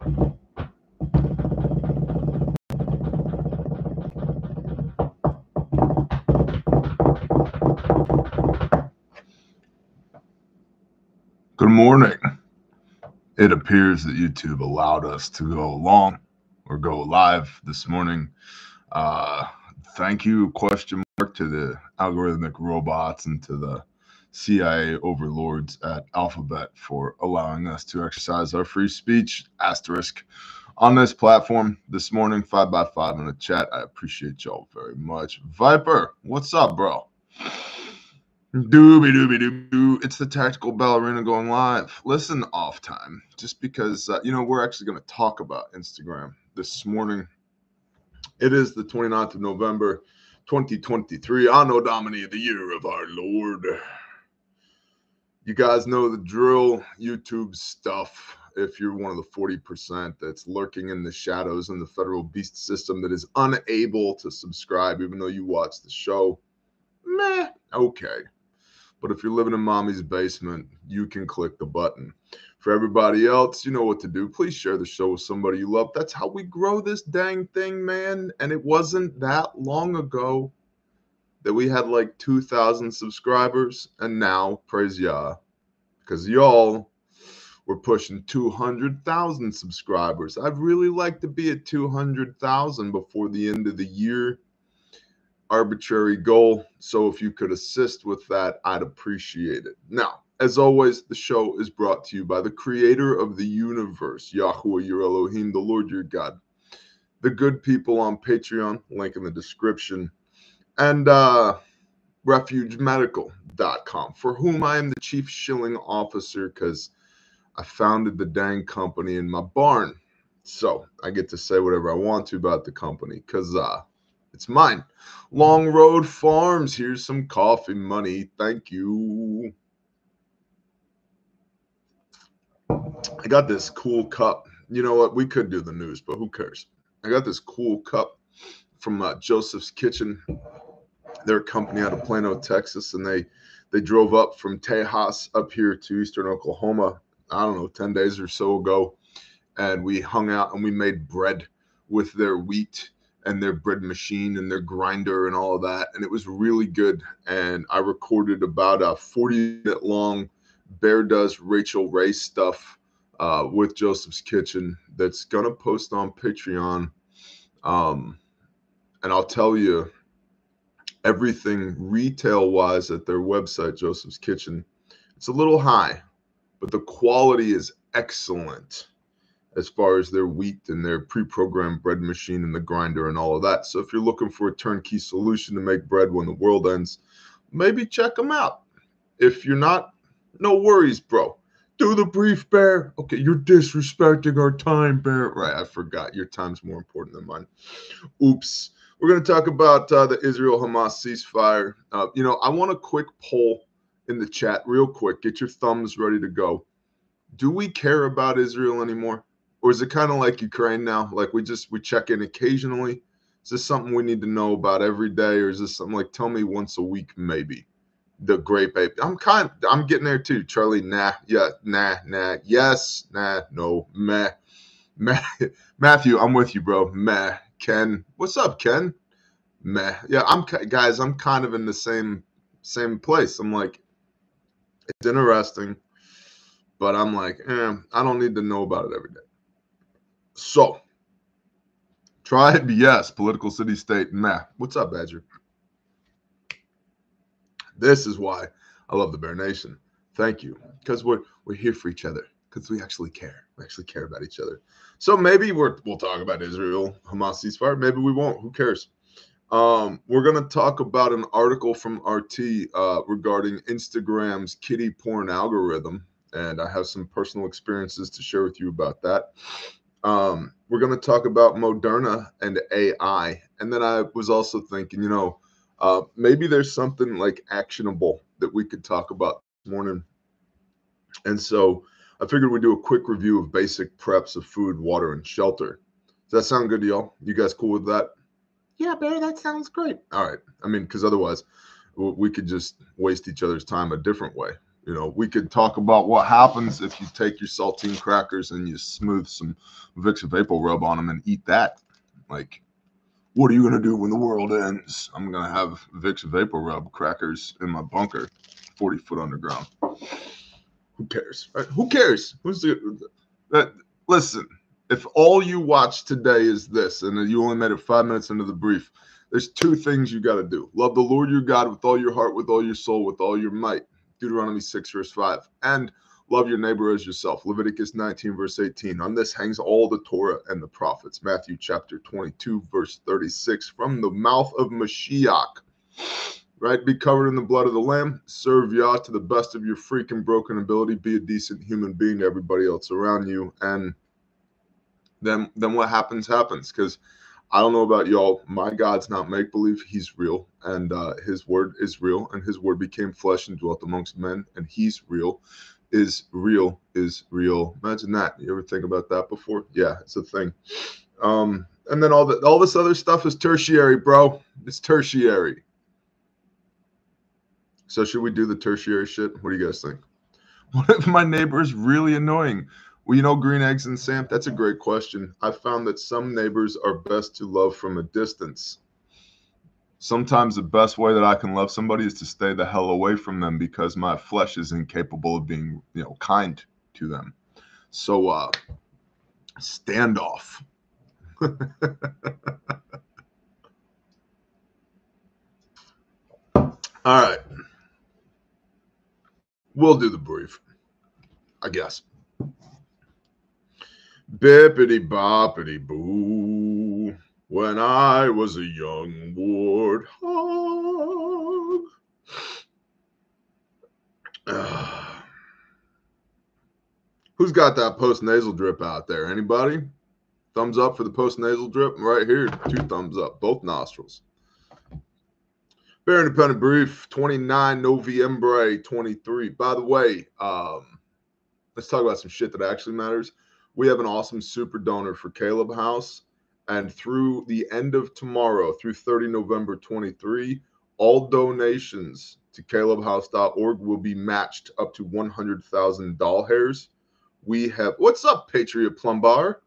Good morning. It appears that YouTube allowed us to go long or go live this morning. Uh, thank you, question mark, to the algorithmic robots and to the CIA overlords at Alphabet for allowing us to exercise our free speech asterisk on this platform this morning, five by five in the chat. I appreciate y'all very much. Viper, what's up, bro? Dooby dooby doo doo. It's the tactical ballerina going live. Listen, off time, just because uh, you know we're actually going to talk about Instagram this morning. It is the 29th of November, 2023. Anno Domini, the year of our Lord. You guys know the drill. YouTube stuff. If you're one of the 40% that's lurking in the shadows in the federal beast system that is unable to subscribe, even though you watch the show, meh, okay. But if you're living in mommy's basement, you can click the button. For everybody else, you know what to do. Please share the show with somebody you love. That's how we grow this dang thing, man. And it wasn't that long ago that we had like 2,000 subscribers. And now, praise Yah, because y'all were pushing 200,000 subscribers. I'd really like to be at 200,000 before the end of the year arbitrary goal. So if you could assist with that, I'd appreciate it. Now, as always, the show is brought to you by the creator of the universe, Yahweh, your Elohim, the Lord your God. The good people on Patreon, link in the description, and uh, refugemedical.com, for whom I am the chief shilling officer because I founded the dang company in my barn. So I get to say whatever I want to about the company because uh, it's mine. Long Road Farms. Here's some coffee money. Thank you. I got this cool cup. You know what? We could do the news, but who cares? I got this cool cup from uh, Joseph's Kitchen. They're company out of Plano, Texas, and they they drove up from Tejas up here to Eastern Oklahoma. I don't know, ten days or so ago, and we hung out and we made bread with their wheat and their bread machine and their grinder and all of that. And it was really good. And I recorded about a 40 minute long Bear Does Rachael Ray stuff uh, with Joseph's Kitchen that's to post on Patreon. Um, and I'll tell you everything retail wise at their website, Joseph's Kitchen. It's a little high, but the quality is excellent as far as their wheat and their pre-programmed bread machine and the grinder and all of that. So if you're looking for a turnkey solution to make bread when the world ends, maybe check them out. If you're not, no worries, bro. Do the brief, Bear. Okay, you're disrespecting our time, Bear. Right, I forgot. Your time's more important than mine. Oops. We're going to talk about uh, the Israel Hamas ceasefire. Uh, you know, I want a quick poll in the chat, real quick. Get your thumbs ready to go. Do we care about Israel anymore? or is it kind of like Ukraine now? Like we just we check in occasionally. Is this something we need to know about every day, or is this something like tell me once a week maybe? The great baby. I'm kind. I'm getting there too, Charlie. Nah, yeah, nah, nah, yes, nah, no, meh, meh. Matthew, I'm with you, bro. Meh. Ken, what's up, Ken? Meh. Yeah, I'm guys. I'm kind of in the same same place. I'm like, it's interesting, but I'm like, eh, I don't need to know about it every day. So, tribe, yes. Political city state, meh. What's up, Badger? This is why I love the Bear Nation. Thank you, because we're we're here for each other. Because we actually care. We actually care about each other. So maybe we're we'll talk about Israel, Hamas ceasefire. Maybe we won't. Who cares? Um, we're gonna talk about an article from RT uh, regarding Instagram's kitty porn algorithm, and I have some personal experiences to share with you about that. Um, we're going to talk about Moderna and AI. And then I was also thinking, you know, uh, maybe there's something like actionable that we could talk about this morning. And so I figured we'd do a quick review of basic preps of food, water, and shelter. Does that sound good to y'all? You guys cool with that? Yeah, Barry, that sounds great. All right. I mean, because otherwise we could just waste each other's time a different way. You know, we could talk about what happens if you take your saltine crackers and you smooth some Vicks VapoRub on them and eat that. Like, what are you gonna do when the world ends? I'm gonna have Vicks VapoRub crackers in my bunker, 40 foot underground. Who cares? Right? Who cares? Who's the? Listen, if all you watch today is this, and you only made it five minutes into the brief, there's two things you got to do: love the Lord your God with all your heart, with all your soul, with all your might. Deuteronomy 6, verse 5. And love your neighbor as yourself. Leviticus 19, verse 18. On this hangs all the Torah and the prophets. Matthew chapter 22, verse 36. From the mouth of Mashiach. Right? Be covered in the blood of the Lamb. Serve Yah to the best of your freaking broken ability. Be a decent human being to everybody else around you. And then then what happens happens because I don't know about y'all. My God's not make believe. He's real, and uh, His word is real, and His word became flesh and dwelt amongst men, and He's real. Is real is real. Imagine that. You ever think about that before? Yeah, it's a thing. Um, and then all the all this other stuff is tertiary, bro. It's tertiary. So should we do the tertiary shit? What do you guys think? What if my neighbor is really annoying? Well, you know, green eggs and Sam, that's a great question. I found that some neighbors are best to love from a distance. Sometimes the best way that I can love somebody is to stay the hell away from them because my flesh is incapable of being, you know, kind to them. So, uh, standoff. All right. We'll do the brief, I guess. Bippity boppity boo. When I was a young warthog. Who's got that post nasal drip out there? Anybody? Thumbs up for the post nasal drip. Right here, two thumbs up, both nostrils. Bear Independent Brief, 29 November 23. By the way, um, let's talk about some shit that actually matters we have an awesome super donor for Caleb House. And through the end of tomorrow, through 30 November 23, all donations to calebhouse.org will be matched up to 100,000 doll hairs. We have what's up, Patriot Plumber?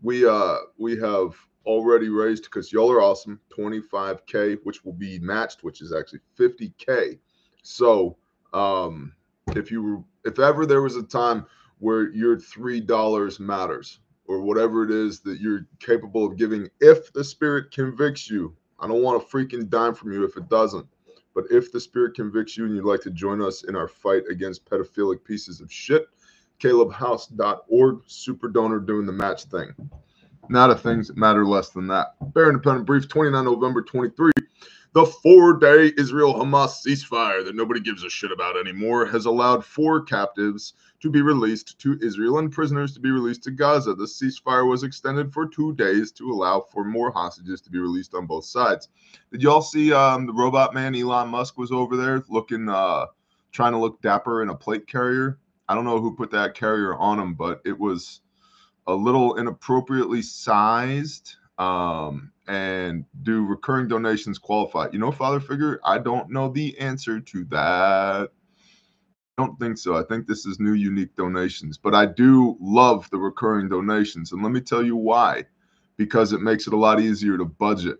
We uh we have already raised because y'all are awesome 25k, which will be matched, which is actually 50k. So um if you were if ever there was a time where your three dollars matters or whatever it is that you're capable of giving if the spirit convicts you i don't want a freaking dime from you if it doesn't but if the spirit convicts you and you'd like to join us in our fight against pedophilic pieces of shit calebhouse.org super donor doing the match thing not a things that matter less than that bear independent brief 29 november 23 the four day Israel Hamas ceasefire that nobody gives a shit about anymore has allowed four captives to be released to Israel and prisoners to be released to Gaza. The ceasefire was extended for two days to allow for more hostages to be released on both sides. Did y'all see um, the robot man Elon Musk was over there looking, uh, trying to look dapper in a plate carrier? I don't know who put that carrier on him, but it was a little inappropriately sized. Um, and do recurring donations qualify? You know, father figure, I don't know the answer to that. I don't think so. I think this is new unique donations, but I do love the recurring donations. And let me tell you why. Because it makes it a lot easier to budget.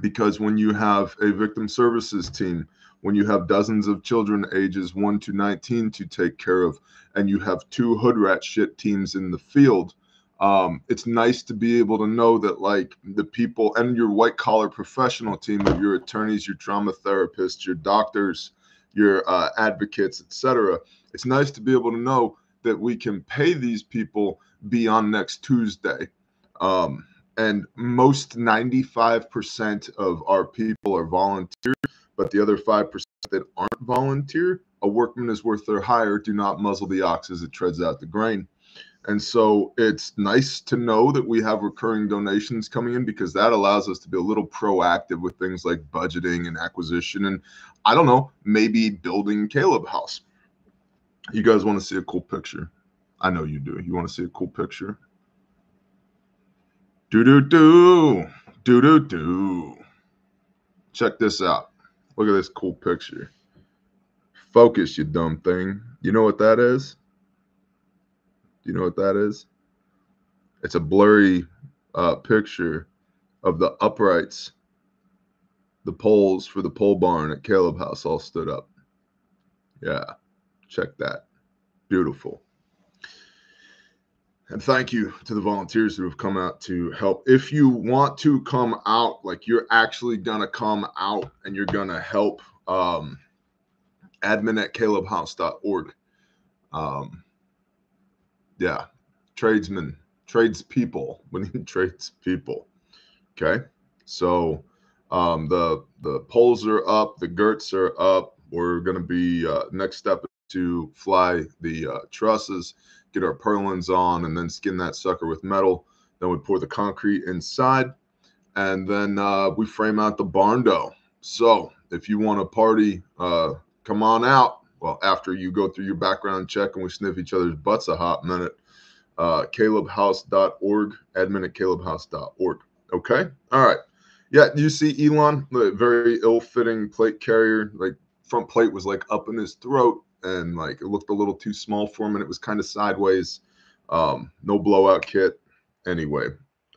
Because when you have a victim services team, when you have dozens of children ages 1 to 19 to take care of, and you have two hood rat shit teams in the field, um, it's nice to be able to know that like the people and your white collar professional team of your attorneys your trauma therapists your doctors your uh, advocates etc it's nice to be able to know that we can pay these people beyond next tuesday. Um, and most 95% of our people are volunteer but the other 5% that aren't volunteer a workman is worth their hire do not muzzle the ox as it treads out the grain and so it's nice to know that we have recurring donations coming in because that allows us to be a little proactive with things like budgeting and acquisition. And I don't know, maybe building Caleb House. You guys want to see a cool picture? I know you do. You want to see a cool picture? Do do do. Do do do. Check this out. Look at this cool picture. Focus, you dumb thing. You know what that is? Do you know what that is? It's a blurry uh, picture of the uprights, the poles for the pole barn at Caleb House all stood up. Yeah, check that. Beautiful. And thank you to the volunteers who have come out to help. If you want to come out, like you're actually going to come out and you're going to help, um, admin at calebhouse.org. Um, yeah, tradesmen, tradespeople. We need tradespeople. Okay, so um, the the poles are up, the girts are up. We're going to be uh, next step to fly the uh, trusses, get our purlins on, and then skin that sucker with metal. Then we pour the concrete inside, and then uh, we frame out the barn door. So if you want to party, uh, come on out. Well, after you go through your background check and we sniff each other's butts a hot minute, uh, calebhouse.org, admin at calebhouse.org. Okay. All right. Yeah. You see Elon, the very ill fitting plate carrier, like front plate was like up in his throat and like it looked a little too small for him and it was kind of sideways. Um, no blowout kit. Anyway,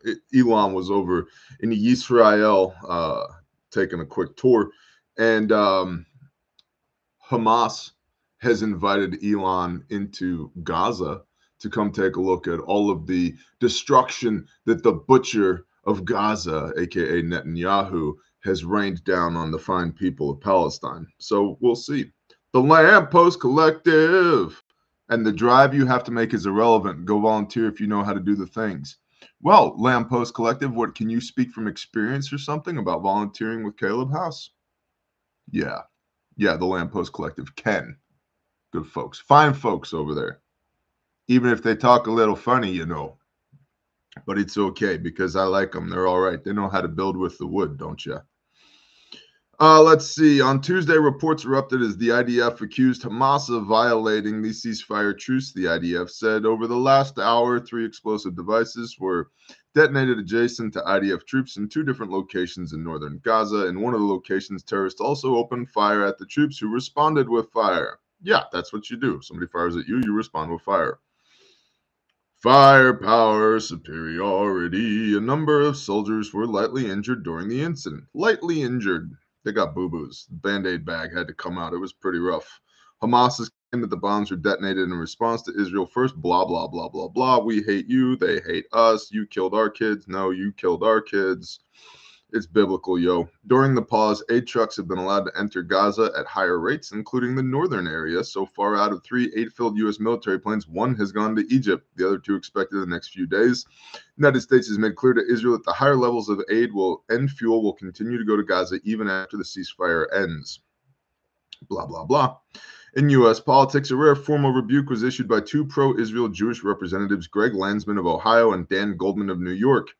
it, Elon was over in Israel uh, taking a quick tour and um, Hamas has invited Elon into Gaza to come take a look at all of the destruction that the butcher of Gaza, aka Netanyahu, has rained down on the fine people of Palestine. So we'll see. The Lamppost Collective. And the drive you have to make is irrelevant. Go volunteer if you know how to do the things. Well, Lamppost Collective, what can you speak from experience or something about volunteering with Caleb House? Yeah. Yeah, the Lamppost Collective can. Good folks. Fine folks over there even if they talk a little funny, you know. But it's okay because I like them. They're all right. They know how to build with the wood, don't you? Uh, let's see. On Tuesday, reports erupted as the IDF accused Hamas of violating the ceasefire truce. The IDF said over the last hour, three explosive devices were detonated adjacent to IDF troops in two different locations in northern Gaza. In one of the locations, terrorists also opened fire at the troops who responded with fire. Yeah, that's what you do. Somebody fires at you, you respond with fire. Firepower superiority. A number of soldiers were lightly injured during the incident. Lightly injured. They got boo boos. Band aid bag had to come out. It was pretty rough. Hamas has claimed that the bombs were detonated in response to Israel first. Blah, blah, blah, blah, blah. We hate you. They hate us. You killed our kids. No, you killed our kids. It's biblical, yo. During the pause, aid trucks have been allowed to enter Gaza at higher rates, including the northern area. So far, out of three aid filled U.S. military planes, one has gone to Egypt. The other two expected in the next few days. United States has made clear to Israel that the higher levels of aid will and fuel will continue to go to Gaza even after the ceasefire ends. Blah, blah, blah. In U.S. politics, a rare formal rebuke was issued by two pro Israel Jewish representatives, Greg Landsman of Ohio and Dan Goldman of New York.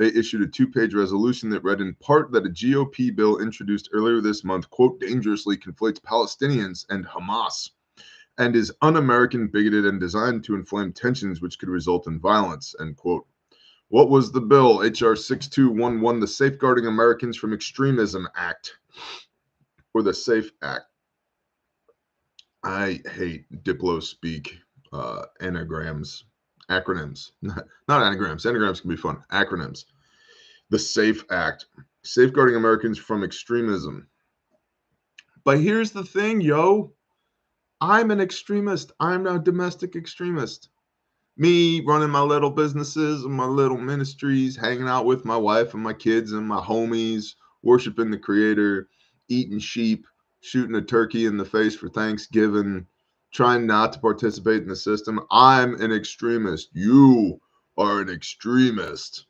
They issued a two page resolution that read in part that a GOP bill introduced earlier this month, quote, dangerously conflates Palestinians and Hamas and is un American, bigoted, and designed to inflame tensions which could result in violence, end quote. What was the bill? H.R. 6211, the Safeguarding Americans from Extremism Act, or the SAFE Act. I hate Diplo speak uh, anagrams acronyms, not, not anagrams. Anagrams can be fun. Acronyms. The SAFE Act, safeguarding Americans from extremism. But here's the thing, yo. I'm an extremist. I'm a domestic extremist. Me running my little businesses and my little ministries, hanging out with my wife and my kids and my homies, worshiping the Creator, eating sheep, shooting a turkey in the face for Thanksgiving, trying not to participate in the system. I'm an extremist. You are an extremist.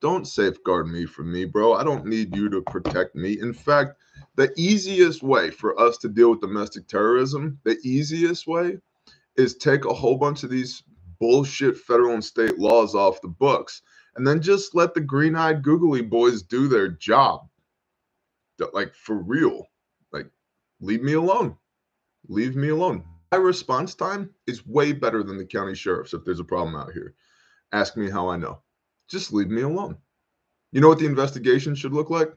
Don't safeguard me from me, bro. I don't need you to protect me. In fact, the easiest way for us to deal with domestic terrorism, the easiest way is take a whole bunch of these bullshit federal and state laws off the books and then just let the green eyed googly boys do their job. Like for real. Like, leave me alone. Leave me alone my response time is way better than the county sheriff's if there's a problem out here. Ask me how I know. Just leave me alone. You know what the investigation should look like?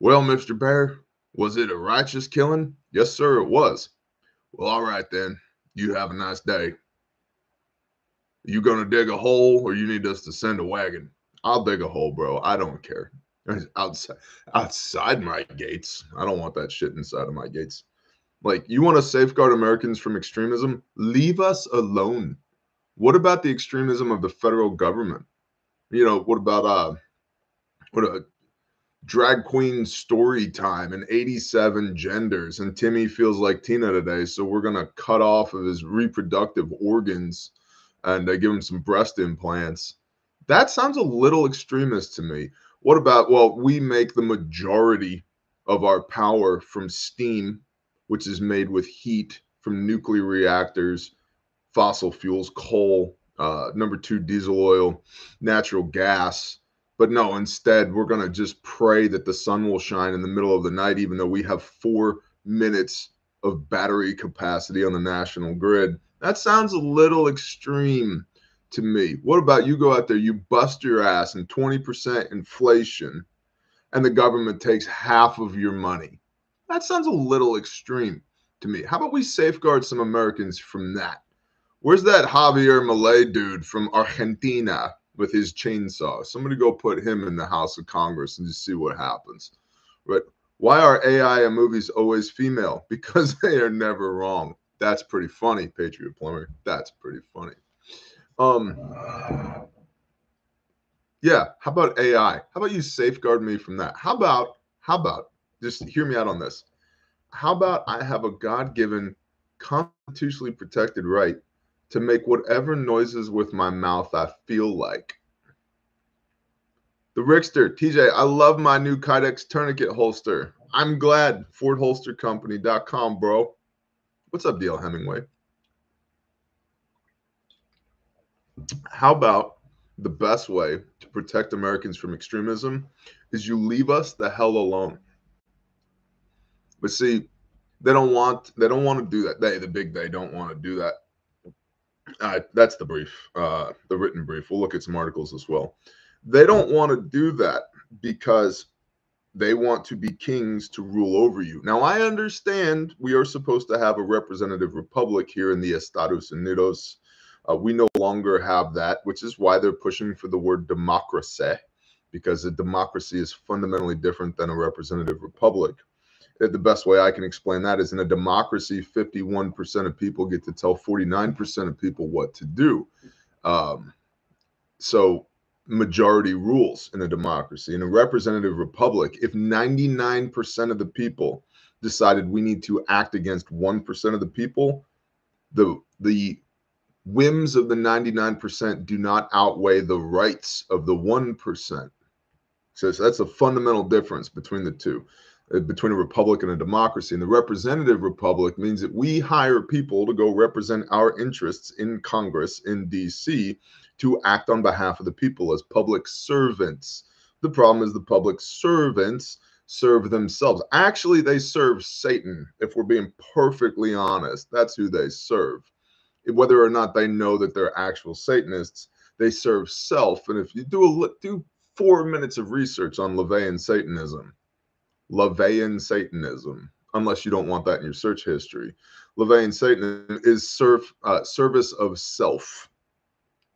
Well, Mr. Bear, was it a righteous killing? Yes, sir, it was. Well, all right then. You have a nice day. You gonna dig a hole or you need us to send a wagon? I'll dig a hole, bro. I don't care. Outside outside my gates. I don't want that shit inside of my gates. Like you want to safeguard Americans from extremism? Leave us alone. What about the extremism of the federal government? You know, what about uh what a drag queen story time and 87 genders and Timmy feels like Tina today, so we're to cut off of his reproductive organs and uh, give him some breast implants. That sounds a little extremist to me. What about well, we make the majority of our power from steam, which is made with heat from nuclear reactors, fossil fuels, coal, uh, number two, diesel oil, natural gas. But no, instead, we're going to just pray that the sun will shine in the middle of the night, even though we have four minutes of battery capacity on the national grid. That sounds a little extreme to me. What about you go out there, you bust your ass and 20% inflation, and the government takes half of your money? That sounds a little extreme to me. How about we safeguard some Americans from that? Where's that Javier Milei dude from Argentina with his chainsaw? Somebody go put him in the House of Congress and just see what happens. But why are AI in movies always female? Because they are never wrong. That's pretty funny, Patriot Plumber. That's pretty funny. Um, yeah. How about AI? How about you safeguard me from that? How about how about just hear me out on this? How about I have a God-given, constitutionally protected right to make whatever noises with my mouth I feel like. The Rickster, TJ, I love my new Kydex tourniquet holster. I'm glad. FordHolsterCompany.com, bro. What's up, DL Hemingway? How about the best way to protect Americans from extremism is you leave us the hell alone. But see, they don't want they don't want to do that. They, the big they, don't want to do that. Uh, that's the brief, uh, the written brief. We'll look at some articles as well. They don't want to do that because they want to be kings to rule over you. Now, I understand we are supposed to have a representative republic here in the Estados Unidos. Uh, we no longer have that, which is why they're pushing for the word democracy, because a democracy is fundamentally different than a representative republic the best way I can explain that is in a democracy, 51% of people get to tell 49% of people what to do. Um, so majority rules in a democracy. In a representative republic, if 99% of the people decided we need to act against 1% of the people, the the whims of the 99% do not outweigh the rights of the 1%. So that's a fundamental difference between the two. Uh, between a republic and a democracy. And the representative republic means that we hire people to go represent our interests in Congress in DC to act on behalf of the people as public servants. The problem is the public servants serve themselves. Actually, they serve Satan, if we're being perfectly honest. That's who they serve. Whether or not they know that they're actual Satanists, they serve self. And if you do a do four minutes of research on LaVey LaVeyan Satanism, LaVeyan Satanism, unless you don't want that in your search history. LaVeyan Satanism is serve, uh, service of self,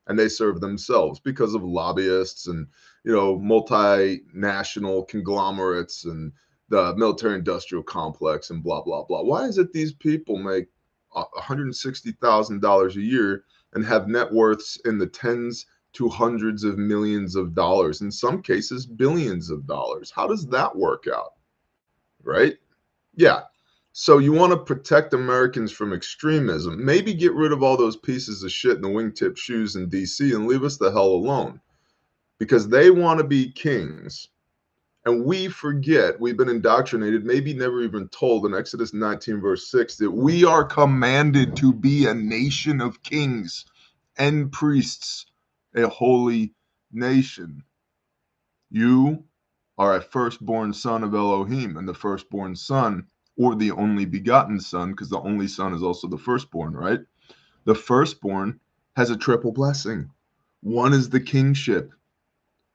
and they serve themselves because of lobbyists and you know multinational conglomerates and the military-industrial complex and blah blah blah. Why is it these people make $160,000 a year and have net worths in the tens to hundreds of millions of dollars, in some cases billions of dollars? How does that work out? Right? Yeah. So you want to protect Americans from extremism. Maybe get rid of all those pieces of shit in the wingtip shoes in DC and leave us the hell alone. Because they want to be kings. And we forget, we've been indoctrinated, maybe never even told in Exodus 19, verse 6, that we are commanded to be a nation of kings and priests, a holy nation. You are a firstborn son of Elohim, and the firstborn son, or the only begotten son, because the only son is also the firstborn, right? The firstborn has a triple blessing. One is the kingship.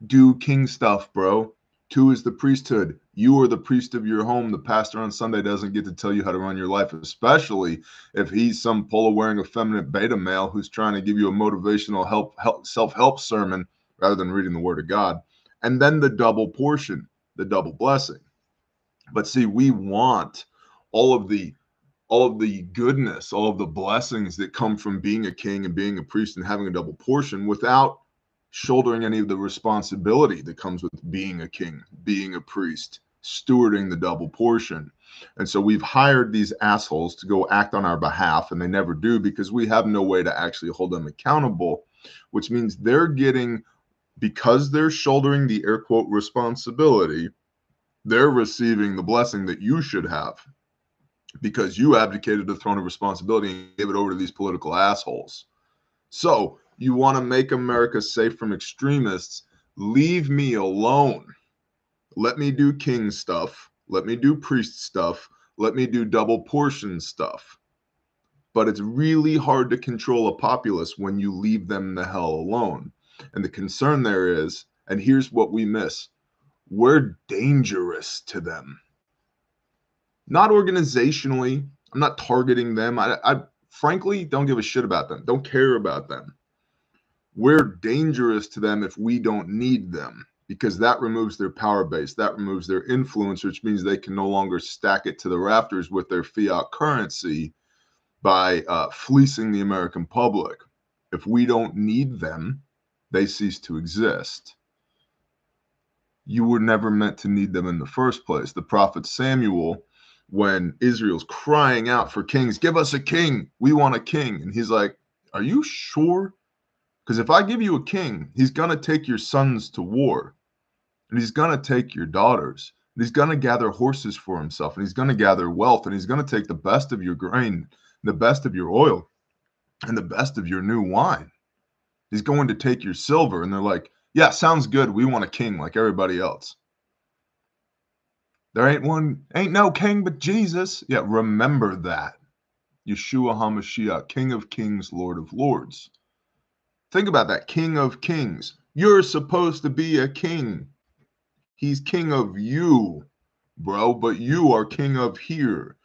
Do king stuff, bro. Two is the priesthood. You are the priest of your home. The pastor on Sunday doesn't get to tell you how to run your life, especially if he's some polo wearing effeminate beta male who's trying to give you a motivational help, help self help sermon rather than reading the word of God. And then the double portion, the double blessing. But see, we want all of the all of the goodness, all of the blessings that come from being a king and being a priest and having a double portion without shouldering any of the responsibility that comes with being a king, being a priest, stewarding the double portion. And so we've hired these assholes to go act on our behalf, and they never do because we have no way to actually hold them accountable, which means they're getting, because they're shouldering the air quote responsibility, they're receiving the blessing that you should have because you abdicated the throne of responsibility and gave it over to these political assholes. So you want to make America safe from extremists, leave me alone. Let me do king stuff. Let me do priest stuff. Let me do double portion stuff. But it's really hard to control a populace when you leave them the hell alone. And the concern there is, and here's what we miss we're dangerous to them. Not organizationally. I'm not targeting them. I, I frankly don't give a shit about them, don't care about them we're dangerous to them if we don't need them because that removes their power base that removes their influence which means they can no longer stack it to the rafters with their fiat currency by uh, fleecing the american public if we don't need them they cease to exist. You were never meant to need them in the first place. The prophet samuel when israel's crying out for kings give us a king. We want a king. And he's like are you sure? Because if I give you a king, he's going to take your sons to war, and he's going to take your daughters, and he's going to gather horses for himself, and he's going to gather wealth, and he's going to take the best of your grain, the best of your oil, and the best of your new wine. He's going to take your silver. And they're like, yeah, sounds good. We want a king like everybody else. There ain't one, ain't no king but Jesus. Yeah, remember that. Yeshua HaMashiach, King of Kings, Lord of Lords. Think about that. King of kings. You're supposed to be a king. He's king of you, bro, but you are king of here.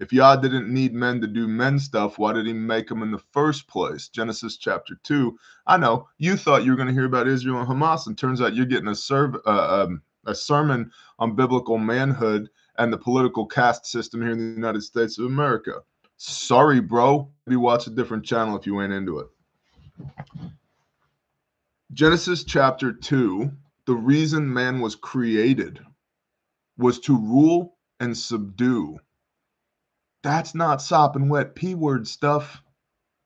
If Yah didn't need men to do men stuff, why did he make them in the first place? Genesis chapter 2. I know you thought you were going to hear about Israel and Hamas, and turns out you're getting a, serv- uh, um, a sermon on biblical manhood and the political caste system here in the United States of America. Sorry, bro. Maybe watch a different channel if you ain't into it. Genesis chapter 2, the reason man was created was to rule and subdue. That's not sop and wet P word stuff.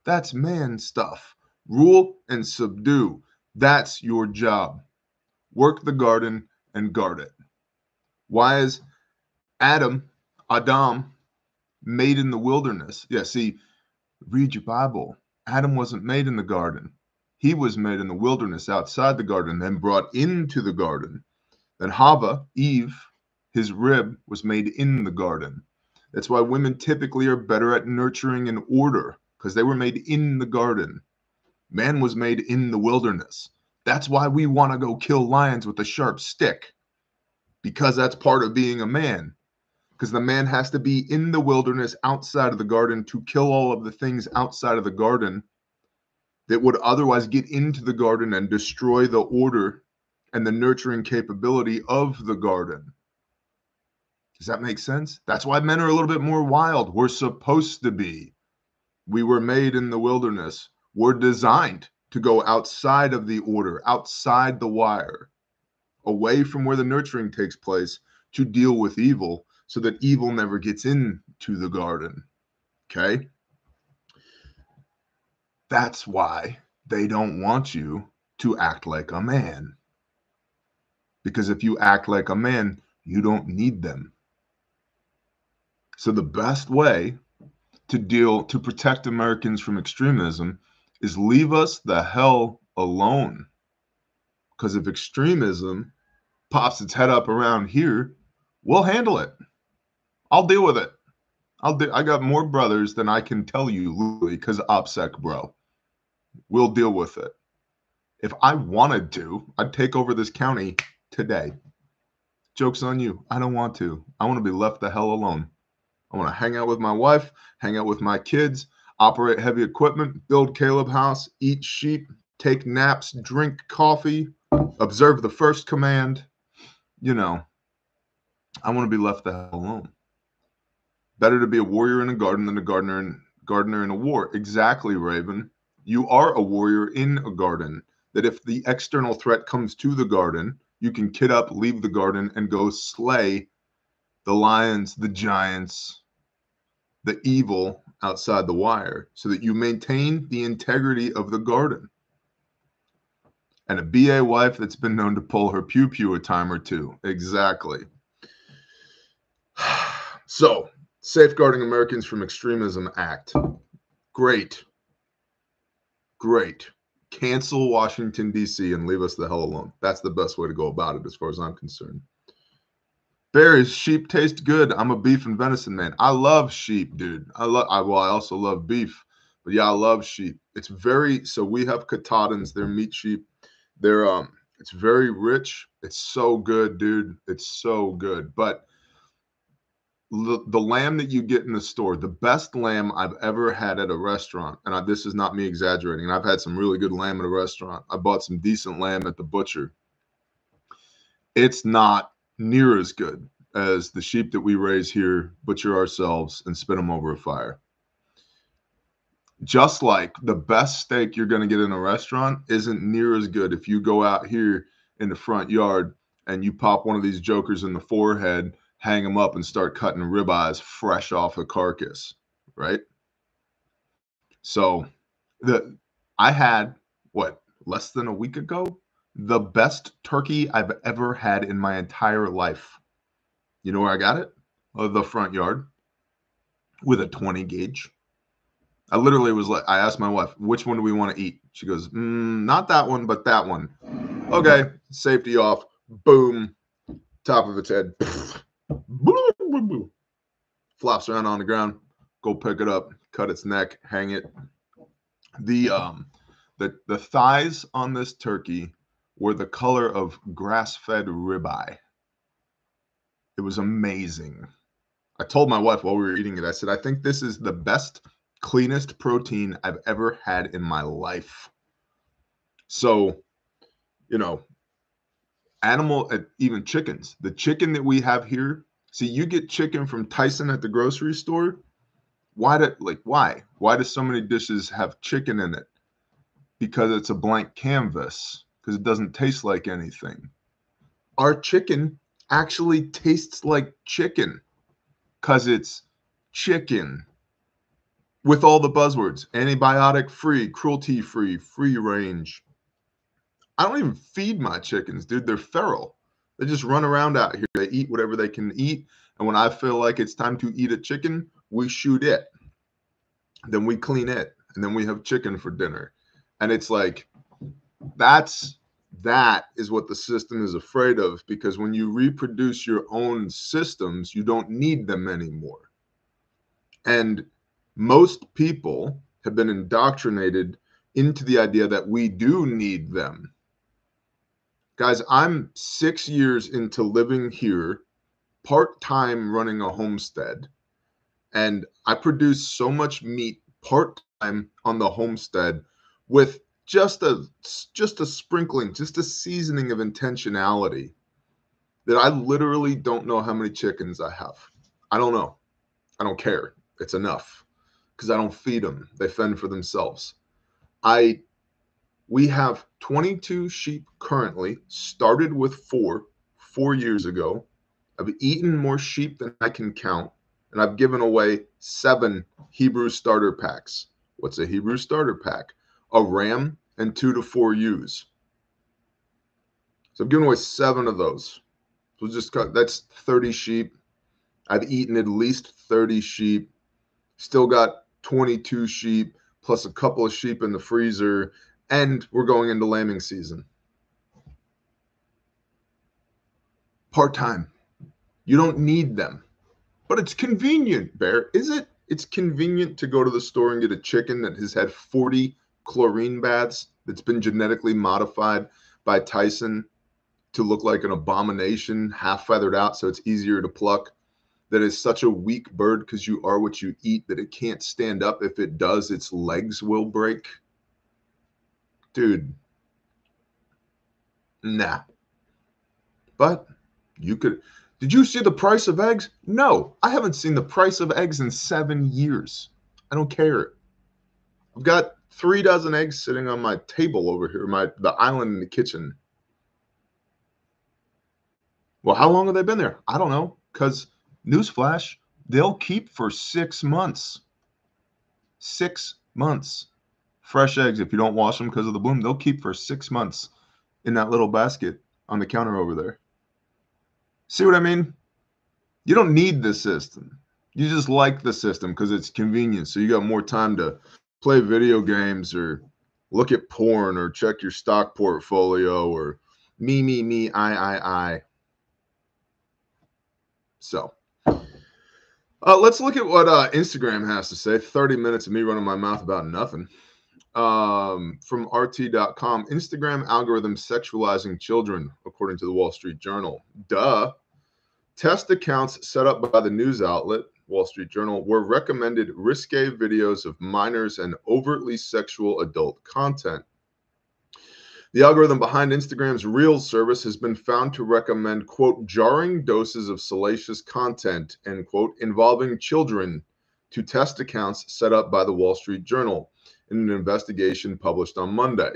That's man stuff. Rule and subdue. That's your job. Work the garden and guard it. Why is Adam, Adam, made in the wilderness? Yeah, see, read your Bible. Adam wasn't made in the garden. He was made in the wilderness outside the garden, then brought into the garden. Then Hava, Eve, his rib, was made in the garden. That's why women typically are better at nurturing and order because they were made in the garden. Man was made in the wilderness. That's why we want to go kill lions with a sharp stick because that's part of being a man. Because the man has to be in the wilderness outside of the garden to kill all of the things outside of the garden that would otherwise get into the garden and destroy the order and the nurturing capability of the garden. Does that make sense? That's why men are a little bit more wild. We're supposed to be. We were made in the wilderness. We're designed to go outside of the order, outside the wire, away from where the nurturing takes place to deal with evil so that evil never gets into the garden. Okay? That's why they don't want you to act like a man. Because if you act like a man, you don't need them. So the best way to deal to protect Americans from extremism is leave us the hell alone. Because if extremism pops its head up around here, we'll handle it. I'll deal with it. I'll do, I got more brothers than I can tell you, Louis, because OPSEC, bro. We'll deal with it. If I wanted to, I'd take over this county today. Joke's on you. I don't want to. I want to be left the hell alone. I want to hang out with my wife, hang out with my kids, operate heavy equipment, build Caleb House, eat sheep, take naps, drink coffee, observe the first command. You know, I want to be left the hell alone. Better to be a warrior in a garden than a gardener in gardener in a war. Exactly, Raven. You are a warrior in a garden. That if the external threat comes to the garden, you can kit up, leave the garden, and go slay the lions, the giants, the evil outside the wire so that you maintain the integrity of the garden. And a BA wife that's been known to pull her pew pew a time or two. Exactly. So, Safeguarding Americans from Extremism Act. Great. Great. Cancel Washington, D.C., and leave us the hell alone. That's the best way to go about it, as far as I'm concerned. Berries, sheep taste good. I'm a beef and venison man. I love sheep, dude. I love. I well, I also love beef, but yeah, I love sheep. It's very. So we have Katahdins. They're meat sheep. They're um. It's very rich. It's so good, dude. It's so good. But the, the lamb that you get in the store, the best lamb I've ever had at a restaurant, and I, this is not me exaggerating. I've had some really good lamb at a restaurant. I bought some decent lamb at the butcher. It's not near as good as the sheep that we raise here, butcher ourselves, and spit them over a fire. Just like the best steak you're going to get in a restaurant isn't near as good if you go out here in the front yard and you pop one of these jokers in the forehead, hang them up, and start cutting ribeyes fresh off a carcass, right? So, the I had what less than a week ago the best turkey I've ever had in my entire life. You know where I got it? Uh, the front yard with a 20 gauge. I literally was like, I asked my wife, which one do we want to eat? She goes, mm, not that one, but that one. Okay, safety off. Boom, top of its head. Flops around on the ground. Go pick it up, cut its neck, hang it. The um, the the thighs on this turkey were the color of grass fed ribeye. It was amazing. I told my wife while we were eating it, I said, I think this is the best, cleanest protein I've ever had in my life. So, you know, animal, uh, even chickens, the chicken that we have here. See, you get chicken from Tyson at the grocery store. Why do like why? Why do so many dishes have chicken in it? Because it's a blank canvas because it doesn't taste like anything. Our chicken actually tastes like chicken because it's chicken with all the buzzwords antibiotic free, cruelty free, free range. I don't even feed my chickens, dude. They're feral. They just run around out here. They eat whatever they can eat. And when I feel like it's time to eat a chicken, we shoot it. Then we clean it. And then we have chicken for dinner. And it's like, that's that is what the system is afraid of because when you reproduce your own systems, you don't need them anymore. And most people have been indoctrinated into the idea that we do need them. Guys, I'm six years into living here, part time running a homestead, and I produce so much meat part time on the homestead with just a just a sprinkling, just a seasoning of intentionality that I literally don't know how many chickens I have. I don't know. I don't care. It's enough because I don't feed them. They fend for themselves. I we have 22 sheep currently, started with 4 4 years ago. I've eaten more sheep than I can count and I've given away 7 Hebrew starter packs. What's a Hebrew starter pack? A ram, and two to four ewes. So I've given away seven of those. So just cut, that's 30 sheep. I've eaten at least 30 sheep. Still got 22 sheep plus a couple of sheep in the freezer. And we're going into lambing season. Part time. You don't need them, but it's convenient, Bear. Is it? It's convenient to go to the store and get a chicken that has had 40 chlorine baths that's been genetically modified by Tyson to look like an abomination, half feathered out, so it's easier to pluck. That is such a weak bird because you are what you eat that it can't stand up. If it does, its legs will break. Dude, nah. But you could. Did you see the price of eggs? No, I haven't seen the price of eggs in seven years. I don't care. I've got three dozen eggs sitting on my table over here, my the island in the kitchen. Well, how long have they been there? I don't know. Because newsflash, they'll keep for six months. Six months. Fresh eggs, if you don't wash them because of the bloom, they'll keep for six months in that little basket on the counter over there. See what I mean? You don't need the system. You just like the system because it's convenient. So you got more time to play video games or look at porn or check your stock portfolio or me, me, me, I, I, I. So uh, let's look at what uh, Instagram has to say. 30 minutes of me running my mouth about nothing. Um, from RT.com Instagram algorithm sexualizing children, according to the Wall Street Journal. Duh. Test accounts set up by the news outlet Wall Street Journal, were recommended risque videos of minors and overtly sexual adult content. The algorithm behind Instagram's Reels service has been found to recommend, quote, jarring doses of salacious content, end quote, involving children to test accounts set up by the Wall Street Journal in an investigation published on Monday.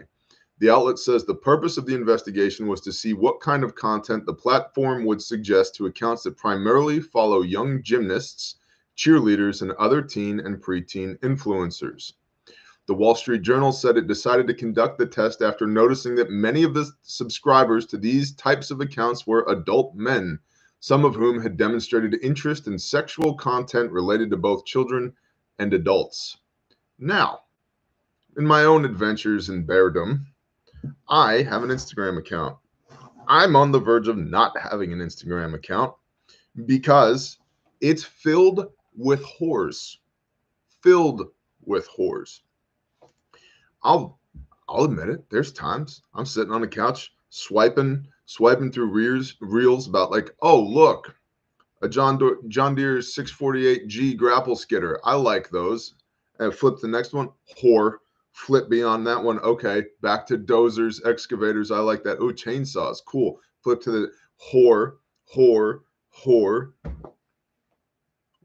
The outlet says the purpose of the investigation was to see what kind of content the platform would suggest to accounts that primarily follow young gymnasts cheerleaders, and other teen and preteen influencers. The Wall Street Journal said it decided to conduct the test after noticing that many of the subscribers to these types of accounts were adult men, some of whom had demonstrated interest in sexual content related to both children and adults. Now, in my own adventures in beardom, I have an Instagram account. I'm on the verge of not having an Instagram account because it's filled with whores, filled with whores. I'll I'll admit it. There's times I'm sitting on the couch swiping swiping through reels reels about like, oh look, a John Do- John Deere 648G grapple skidder. I like those. And flip the next one, whore. Flip beyond that one. Okay, back to dozers, excavators. I like that. Oh, chainsaws, cool. Flip to the whore, whore, whore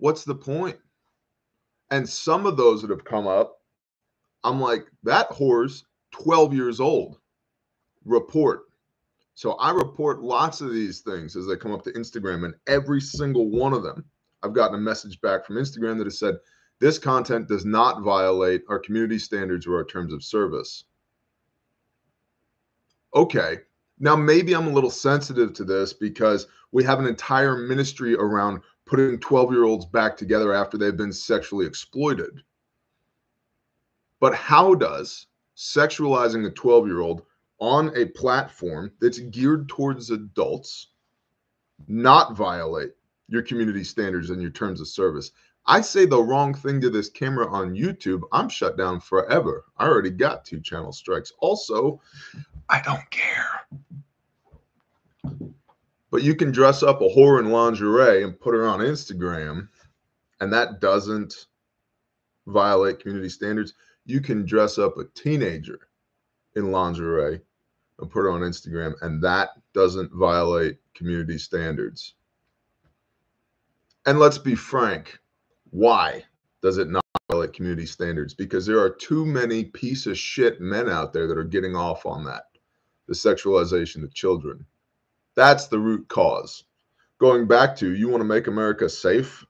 what's the point? And some of those that have come up, I'm like, that whore's 12 years old. Report. So I report lots of these things as they come up to Instagram, and every single one of them, I've gotten a message back from Instagram that has said, this content does not violate our community standards or our terms of service. Okay, now maybe I'm a little sensitive to this because we have an entire ministry around putting 12 year olds back together after they've been sexually exploited. But how does sexualizing a 12 year old on a platform that's geared towards adults not violate your community standards and your terms of service? I say the wrong thing to this camera on YouTube, I'm shut down forever. I already got two channel strikes. Also, I don't care. But you can dress up a whore in lingerie and put her on Instagram, and that doesn't violate community standards. You can dress up a teenager in lingerie and put her on Instagram, and that doesn't violate community standards. And let's be frank, why does it not violate community standards? Because there are too many piece of shit men out there that are getting off on that, the sexualization of children. That's the root cause. Going back to you want to make America safe,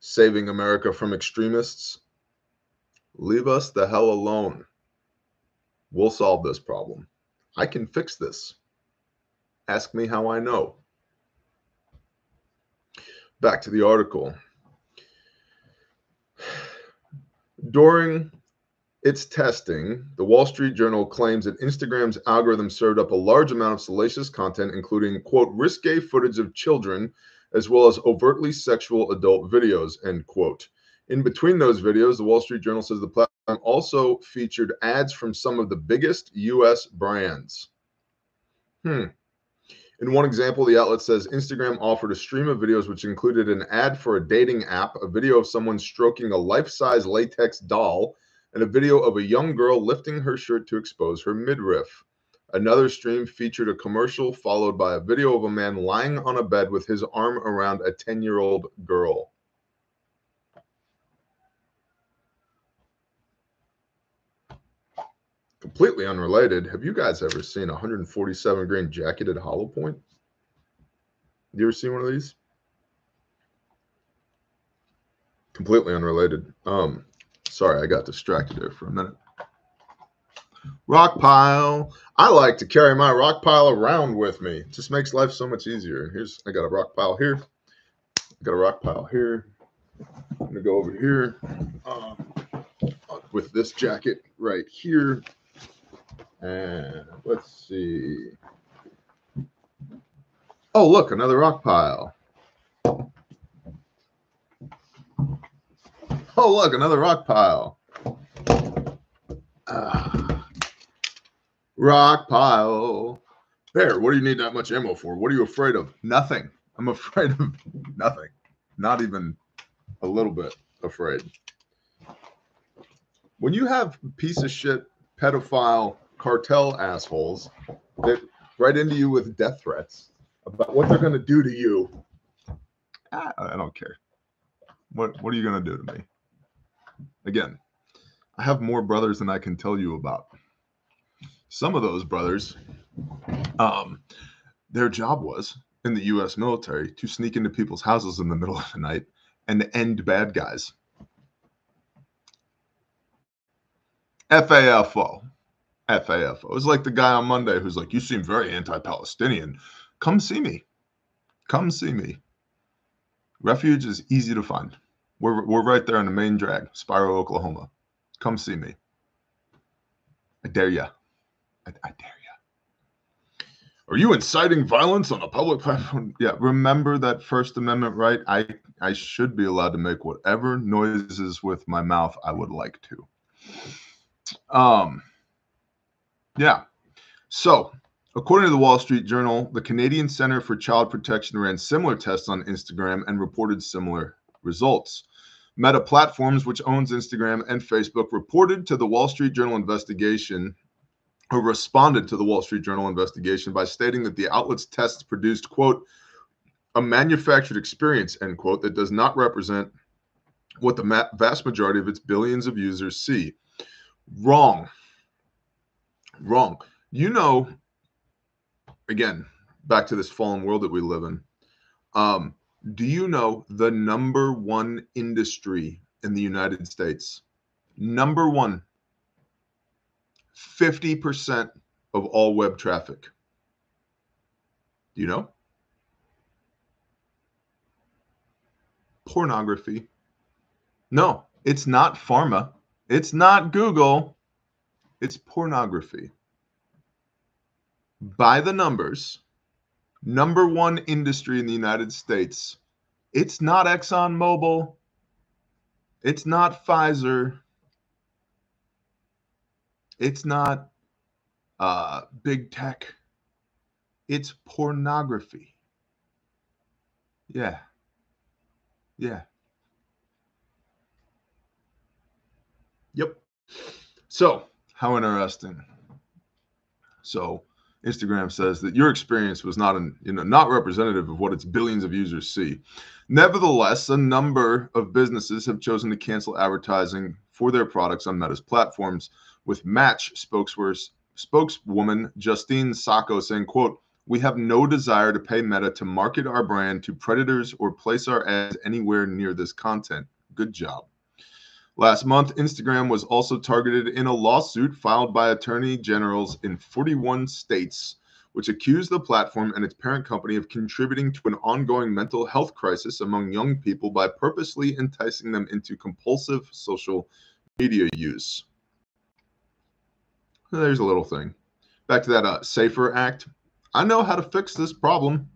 saving America from extremists, leave us the hell alone. We'll solve this problem. I can fix this. Ask me how I know. Back to the article. During its testing, the Wall Street Journal claims that Instagram's algorithm served up a large amount of salacious content, including, quote, risque footage of children, as well as overtly sexual adult videos, end quote. In between those videos, the Wall Street Journal says the platform also featured ads from some of the biggest U.S. brands. Hmm. In one example, the outlet says Instagram offered a stream of videos which included an ad for a dating app, a video of someone stroking a life size latex doll, and a video of a young girl lifting her shirt to expose her midriff. Another stream featured a commercial followed by a video of a man lying on a bed with his arm around a 10 year old girl. Completely unrelated. Have you guys ever seen a 147 grain jacketed hollow point? You ever seen one of these? Completely unrelated. Um, sorry, I got distracted there for a minute. Rock pile. I like to carry my rock pile around with me. It just makes life so much easier. Here's I got a rock pile here. I got a rock pile here. I'm gonna go over here um, with this jacket right here. And let's see. Oh, look, another rock pile. Oh, look, another rock pile. Ah. rock pile. Bear, what do you need that much ammo for? What are you afraid of? Nothing. I'm afraid of nothing. Not even a little bit afraid. When you have piece of shit pedophile cartel assholes that write into you with death threats about what they're going to do to you. I, I don't care. What what are you going to do to me? Again, I have more brothers than I can tell you about. Some of those brothers, um, their job was in the U.S. military to sneak into people's houses in the middle of the night and end bad guys. FAFO. FAFO. It was like the guy on Monday who's like, You seem very anti Palestinian. Come see me. Come see me. Refuge is easy to find. We're, we're right there in the main drag, Spiro, Oklahoma. Come see me. I dare you. I, I dare you. Are you inciting violence on a public platform? Yeah, remember that First Amendment right? I, I should be allowed to make whatever noises with my mouth I would like to. Um, yeah. So, according to the Wall Street Journal, the Canadian Center for Child Protection ran similar tests on Instagram and reported similar results. Meta Platforms, which owns Instagram and Facebook, reported to the Wall Street Journal investigation or responded to the Wall Street Journal investigation by stating that the outlet's tests produced, quote, a manufactured experience, end quote, that does not represent what the ma- vast majority of its billions of users see. Wrong. Wrong. You know, again, back to this fallen world that we live in. Um, do you know the number one industry in the United States? Number one, 50% of all web traffic. Do you know? Pornography. No, it's not pharma. It's not Google. It's pornography. By the numbers, number one industry in the United States. It's not ExxonMobil. It's not Pfizer. It's not uh, big tech. It's pornography. Yeah. Yeah. Yep. So, how interesting. So, Instagram says that your experience was not an, you know not representative of what its billions of users see. Nevertheless, a number of businesses have chosen to cancel advertising for their products on Meta's platforms, with Match spokeswoman Justine Sacco saying, quote, we have no desire to pay Meta to market our brand to predators or place our ads anywhere near this content. Good job. Last month, Instagram was also targeted in a lawsuit filed by attorney generals in 41 states, which accused the platform and its parent company of contributing to an ongoing mental health crisis among young people by purposely enticing them into compulsive social media use. There's a little thing. Back to that uh, Safer Act. I know how to fix this problem.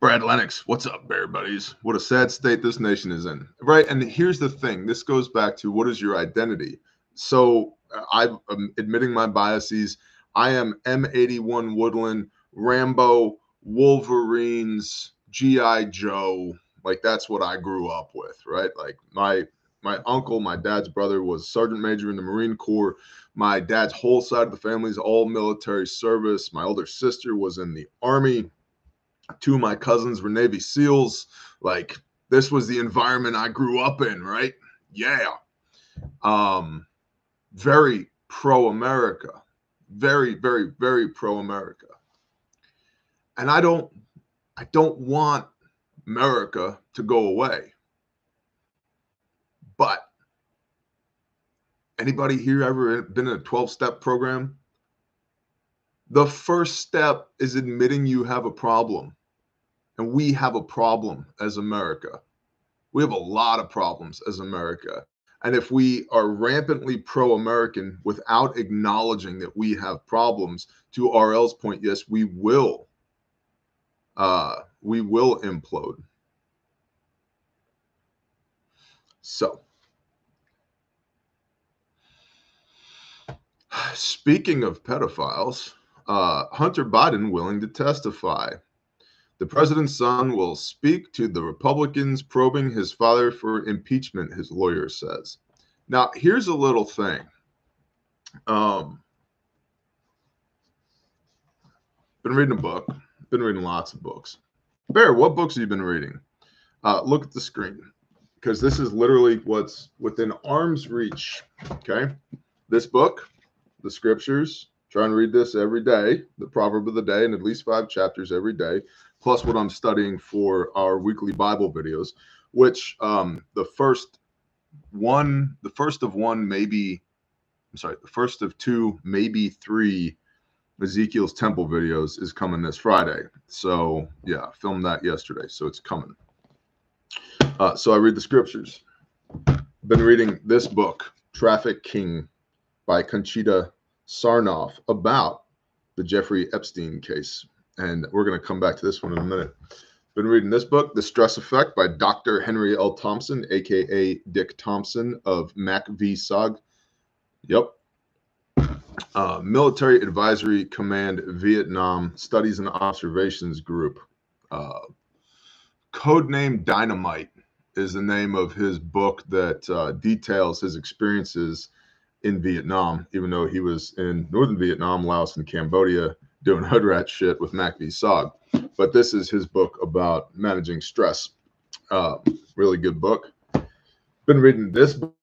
Brad Lennox, what's up, Bear Buddies? What a sad state this nation is in. Right. And here's the thing this goes back to what is your identity? So I'm admitting my biases. I am M81 Woodland, Rambo, Wolverines, GI Joe. Like that's what I grew up with, right? Like my my uncle, my dad's brother was sergeant major in the Marine Corps. My dad's whole side of the family is all military service. My older sister was in the army. Two of my cousins were Navy SEALs. Like this was the environment I grew up in, right? Yeah. Um, very pro America, very, very, very pro America. And I don't, I don't want America to go away. But anybody here ever been in a 12 step program? The first step is admitting you have a problem. And we have a problem as America. We have a lot of problems as America. And if we are rampantly pro American without acknowledging that we have problems, to RL's point, yes, we will. Uh, we will implode. So, speaking of pedophiles, uh, Hunter Biden willing to testify. The president's son will speak to the Republicans probing his father for impeachment, his lawyer says. Now, here's a little thing. Um, been reading a book, been reading lots of books. Bear, what books have you been reading? Uh, look at the screen because this is literally what's within arm's reach. Okay. This book, the scriptures, try and read this every day, the proverb of the day, and at least five chapters every day plus what I'm studying for our weekly Bible videos, which um, the first one, the first of one, maybe, I'm sorry, the first of two, maybe three Ezekiel's temple videos is coming this Friday. So yeah, filmed that yesterday. So it's coming. Uh, so I read the scriptures. Been reading this book, Traffic King by Conchita Sarnoff about the Jeffrey Epstein case and we're going to come back to this one in a minute. Been reading this book, The Stress Effect by Dr. Henry L. Thompson, aka Dick Thompson of MACV-SOG. Yep. Uh, Military Advisory Command Vietnam Studies and Observations Group. Uh, Codename Dynamite is the name of his book that uh, details his experiences in Vietnam, even though he was in northern Vietnam, Laos, and Cambodia doing hoodrat shit with MACV-SOG. But this is his book about managing stress. Uh, really good book. Been reading this book,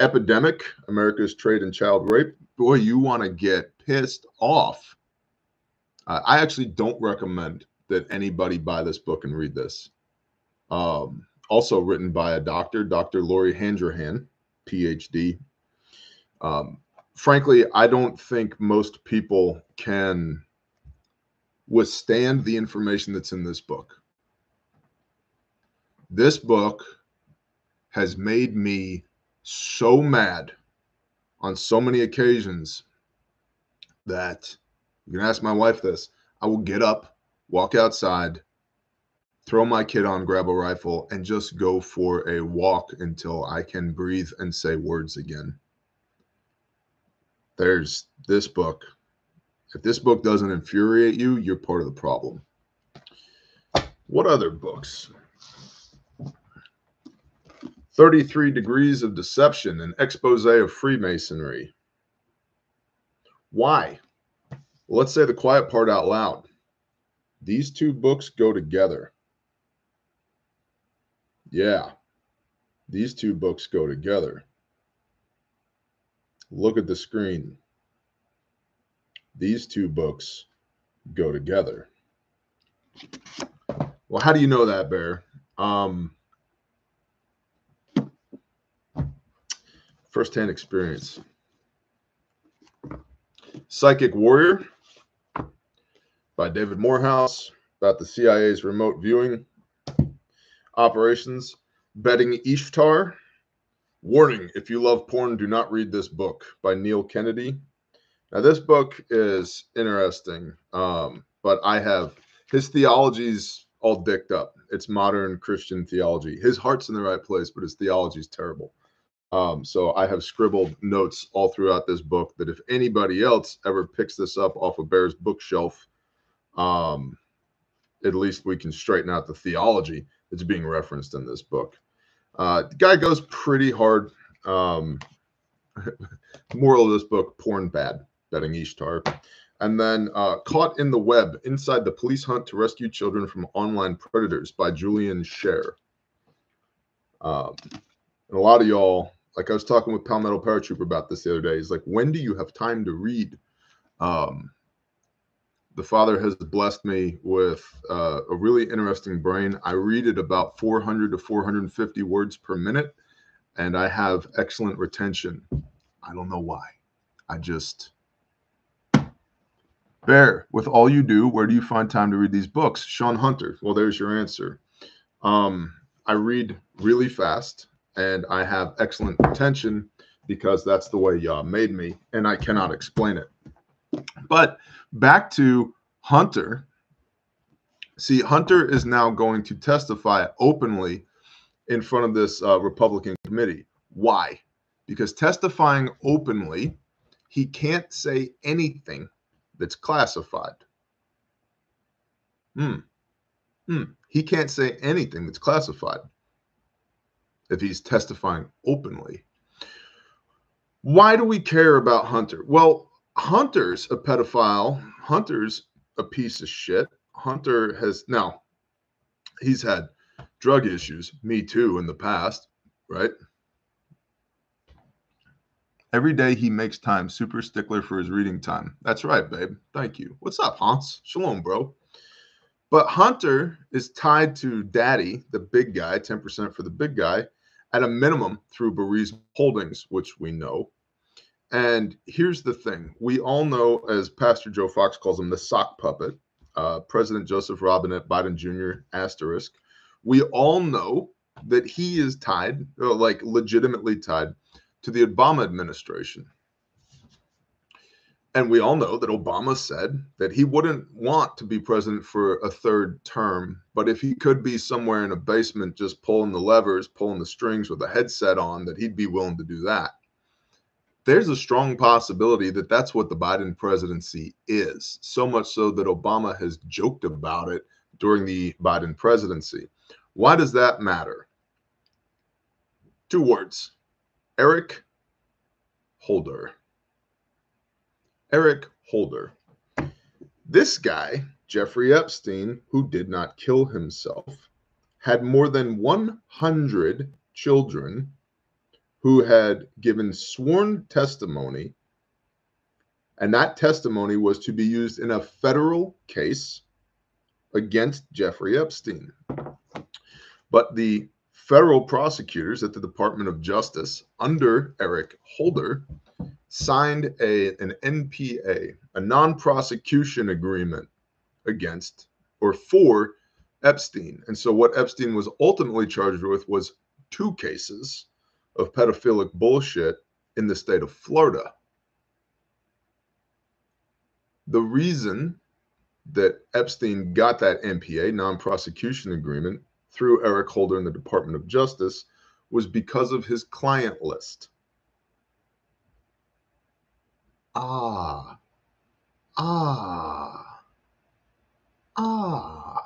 Epidemic America's Trade in Child Rape. Boy, you want to get pissed off. Uh, I actually don't recommend that anybody buy this book and read this. Um, also written by a doctor, Dr. Lori Handrahan, PhD. Um, frankly, I don't think most people can withstand the information that's in this book. This book has made me so mad on so many occasions that you can ask my wife this. I will get up, walk outside, throw my kid on, grab a rifle, and just go for a walk until I can breathe and say words again there's this book. If this book doesn't infuriate you, you're part of the problem. What other books? 33 Degrees of Deception, an expose of Freemasonry. Why? Well, let's say the quiet part out loud. These two books go together. Yeah, these two books go together. Look at the screen. These two books go together. Well, how do you know that, Bear? Um, firsthand experience. Psychic Warrior by David Morehouse about the CIA's remote viewing operations. Defeating Ishtar Warning if you love porn, do not read this book by Neil Kennedy. Now, this book is interesting, um, but I have his theology's all dicked up. It's modern Christian theology. His heart's in the right place, but his theology is terrible. Um, so I have scribbled notes all throughout this book that if anybody else ever picks this up off of Bear's bookshelf, um, at least we can straighten out the theology that's being referenced in this book. Uh, the guy goes pretty hard. Um, moral of this book: porn bad, Defeating Ishtar. And then uh, Caught in the Web Inside the Police Hunt to Rescue Children from Online Predators by Julian Sher. Um, and a lot of y'all, like I was talking with Palmetto Paratrooper about this the other day, he's like, when do you have time to read? Um, the Father has blessed me with uh, a really interesting brain. I read at about 400 to 450 words per minute, and I have excellent retention. I don't know why. I just Bear, with all you do, where do you find time to read these books? Sean Hunter. Well, there's your answer. Um, I read really fast and I have excellent retention because that's the way Yah made me, and I cannot explain it. But back to Hunter. See, Hunter is now going to testify openly in front of this uh, Republican committee. Why? Because testifying openly, he can't say anything that's classified. Hmm. Hmm. He can't say anything that's classified if he's testifying openly. Why do we care about Hunter? Well, Hunter's a pedophile. Hunter's a piece of shit. Hunter has now, he's had drug issues, me too, in the past, right? Every day he makes time, super stickler for his reading time. That's right, babe. Thank you. What's up, Hans? Shalom, bro. But Hunter is tied to Daddy, the big guy, 10% for the big guy, at a minimum through Burisma Holdings, which we know. And here's the thing we all know, as Pastor Joe Fox calls him, the sock puppet, uh, President Joseph Robinette Biden Jr., asterisk. We all know that he is tied, uh, like legitimately tied to the Obama administration. And we all know that Obama said that he wouldn't want to be president for a third term, but if he could be somewhere in a basement just pulling the levers, pulling the strings with a headset on, that he'd be willing to do that. There's a strong possibility that that's what the Biden presidency is, so much so that Obama has joked about it during the Biden presidency. Why does that matter? Two words Eric Holder. Eric Holder. This guy, Jeffrey Epstein, who did not kill himself, had more than 100 children who had given sworn testimony, and that testimony was to be used in a federal case against Jeffrey Epstein. But the federal prosecutors at the Department of Justice under Eric Holder signed a, an NPA, a non prosecution agreement against or for Epstein. And so, what Epstein was ultimately charged with was two cases of pedophilic bullshit in the state of Florida. The reason that Epstein got that NPA, non prosecution agreement, through Eric Holder in the Department of Justice was because of his client list. Ah, ah, ah.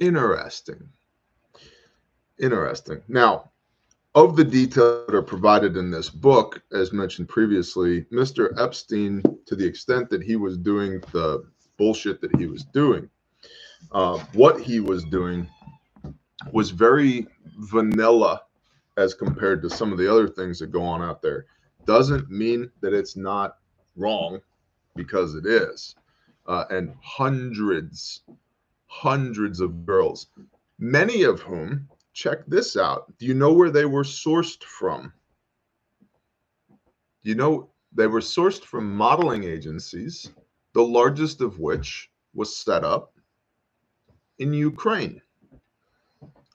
Interesting. Interesting. Now, of the details that are provided in this book, as mentioned previously, Mr. Epstein, to the extent that he was doing the bullshit that he was doing, uh, what he was doing was very vanilla as compared to some of the other things that go on out there. Doesn't mean that it's not wrong because it is. Uh, and hundreds, hundreds of girls, many of whom, check this out. Do you know where they were sourced from? You know, they were sourced from modeling agencies, the largest of which was set up in Ukraine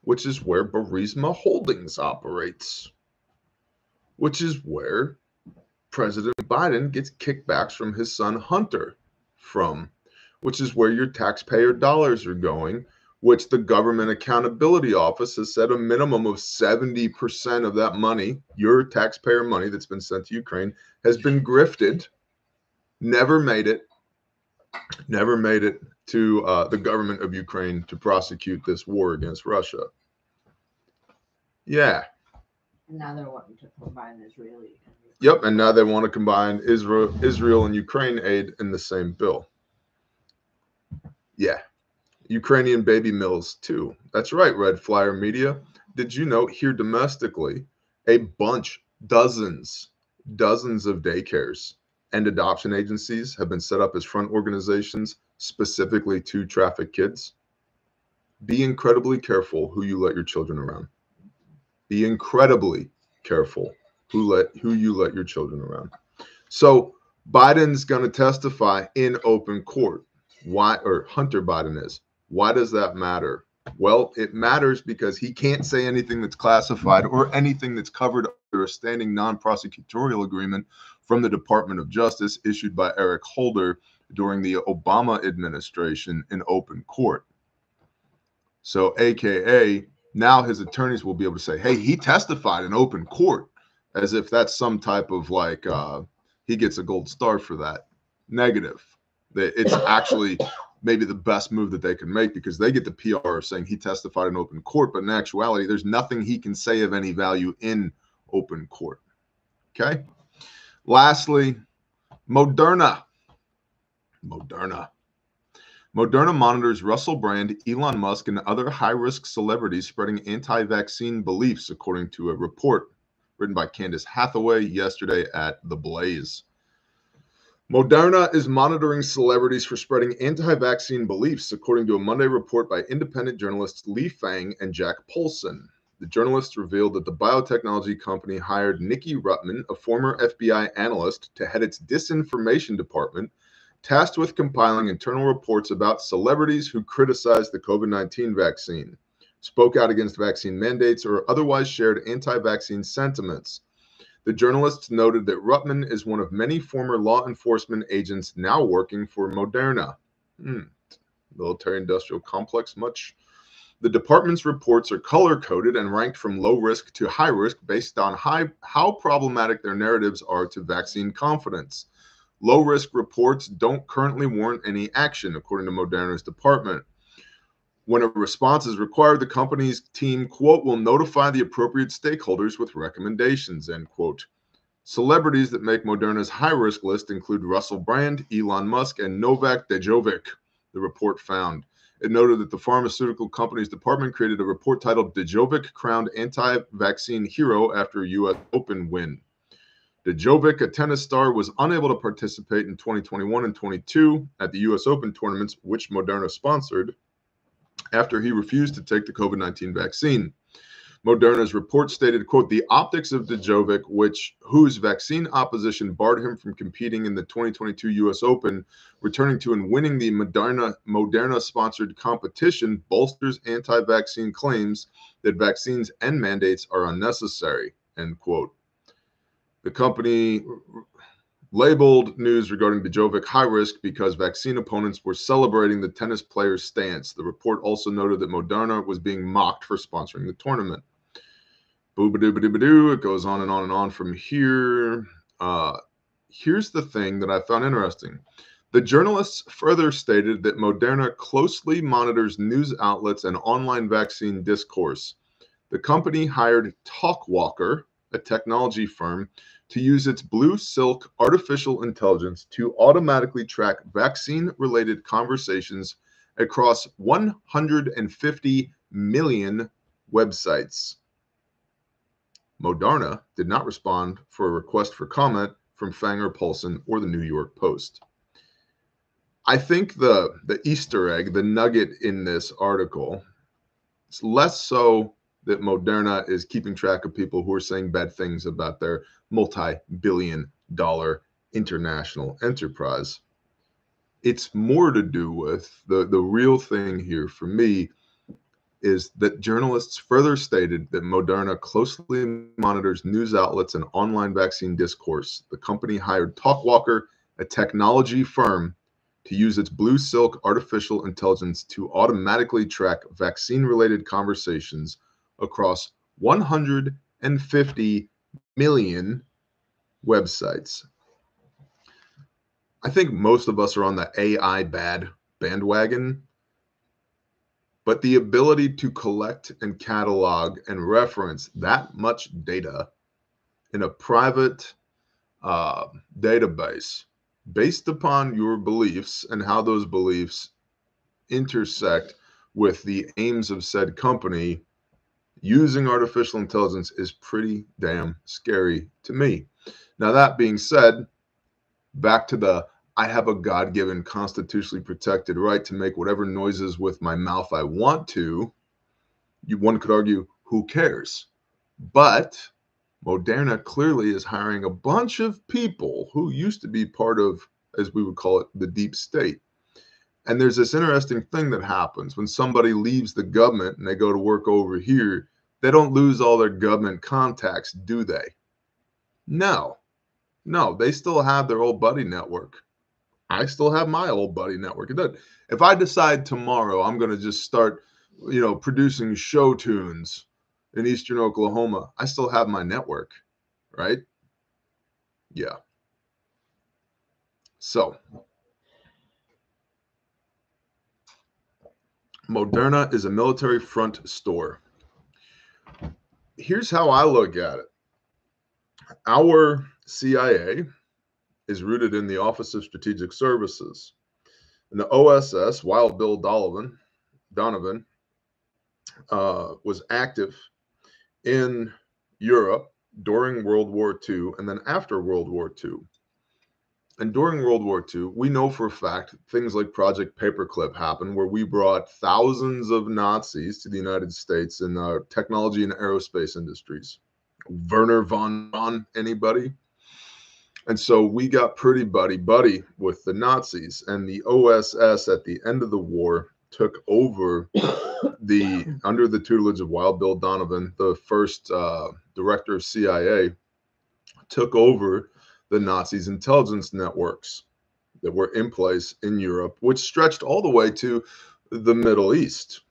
which is where Burisma Holdings operates, which is where President Biden gets kickbacks from his son Hunter from, which is where your taxpayer dollars are going which the Government Accountability Office has said a minimum of 70% of that money, your taxpayer money that's been sent to Ukraine, has been grifted, never made it, never made it to uh, the government of Ukraine to prosecute this war against Russia. Yeah. And now they're wanting to combine Israeli. And Yep, and now they want to combine Israel, Israel and Ukraine aid in the same bill. Yeah, Ukrainian baby mills too. That's right, Red Flyer Media. Did you know here domestically, a bunch, dozens, dozens of daycares and adoption agencies have been set up as front organizations specifically to traffic kids? Be incredibly careful who you let your children around. Be incredibly careful who let who you let your children around. So Biden's going to testify in open court. Why or Hunter Biden is. Why does that matter? Well, it matters because he can't say anything that's classified or anything that's covered under a standing non-prosecutorial agreement from the Department of Justice issued by Eric Holder during the Obama administration in open court. So, AKA, now his attorneys will be able to say, hey, he testified in open court as if that's some type of like, uh, he gets a gold star for that. Negative. It's actually maybe the best move that they can make because they get the PR of saying he testified in open court, but in actuality, there's nothing he can say of any value in open court. Okay. Lastly, Moderna. Moderna. Moderna monitors Russell Brand, Elon Musk, and other high risk celebrities spreading anti vaccine beliefs, according to a report written by Candace Hathaway yesterday at The Blaze. Moderna is monitoring celebrities for spreading anti vaccine beliefs, according to a Monday report by independent journalists Lee Fang and Jack Poulson. The journalists revealed that the biotechnology company hired Nikki Rutman, a former FBI analyst, to head its disinformation department tasked with compiling internal reports about celebrities who criticized the COVID 19 vaccine, spoke out against vaccine mandates, or otherwise shared anti vaccine sentiments. The journalists noted that Rutman is one of many former law enforcement agents now working for Moderna. Hmm. Military industrial complex, much. The department's reports are color coded and ranked from low risk to high risk based on high, how problematic their narratives are to vaccine confidence. Low risk reports don't currently warrant any action, according to Moderna's department. When a response is required, the company's team, quote, will notify the appropriate stakeholders with recommendations, end quote. Celebrities that make Moderna's high risk list include Russell Brand, Elon Musk, and Novak Djokovic, the report found. It noted that the pharmaceutical company's department created a report titled Djokovic Crowned Anti Vaccine Hero after U.S. Open win. Djokovic, a tennis star, was unable to participate in 2021 and 22 at the U.S. Open tournaments, which Moderna sponsored, after he refused to take the COVID 19 vaccine. Moderna's report stated, quote, the optics of Djokovic, which whose vaccine opposition barred him from competing in the 2022 US Open, returning to and winning the Moderna Moderna sponsored competition bolsters anti-vaccine claims that vaccines and mandates are unnecessary, end quote. The company labeled news regarding Djokovic high risk because vaccine opponents were celebrating the tennis player's stance. The report also noted that Moderna was being mocked for sponsoring the tournament. Boo-ba-doo-ba-doo-ba-doo. It goes on and on and on from here. Uh, here's the thing that I found interesting. The journalists further stated that Moderna closely monitors news outlets and online vaccine discourse. The company hired Talkwalker, a technology firm, to use its Blue Silk artificial intelligence to automatically track vaccine related conversations across 150 million websites. Moderna did not respond for a request for comment from Fanger Poulson or the New York Post. I think the the Easter egg, the nugget in this article, it's less so that Moderna is keeping track of people who are saying bad things about their multi-billion dollar international enterprise. It's more to do with the, the real thing here for me is that journalists further stated that Moderna closely monitors news outlets and online vaccine discourse. The company hired Talkwalker, a technology firm, to use its Blue Silk artificial intelligence to automatically track vaccine related conversations across 150 million websites. I think most of us are on the AI bad bandwagon, but the ability to collect and catalog and reference that much data in a private uh, database based upon your beliefs and how those beliefs intersect with the aims of said company using artificial intelligence is pretty damn scary to me. Now, that being said, back to the I have a God given, constitutionally protected right to make whatever noises with my mouth I want to. You, one could argue, who cares? But Moderna clearly is hiring a bunch of people who used to be part of, as we would call it, the deep state. And there's this interesting thing that happens when somebody leaves the government and they go to work over here, they don't lose all their government contacts, do they? No, no, they still have their old buddy network. I still have my old buddy network. If I decide tomorrow I'm going to just start, you know, producing show tunes in Eastern Oklahoma, I still have my network, right? Yeah. So, Moderna is a military front store. Here's how I look at it our CIA is rooted in the Office of Strategic Services. And the OSS, Wild Bill Donovan, Donovan uh, was active in Europe during World War II and then after World War II. And during World War II, we know for a fact things like Project Paperclip happened, where we brought thousands of Nazis to the United States in our technology and aerospace industries. Wernher von Braun, anybody? And so we got pretty buddy buddy with the Nazis, and the OSS at the end of the war took over the under the tutelage of Wild Bill Donovan, the first uh, director of CIA, took over the Nazis' intelligence networks that were in place in Europe, which stretched all the way to the Middle East.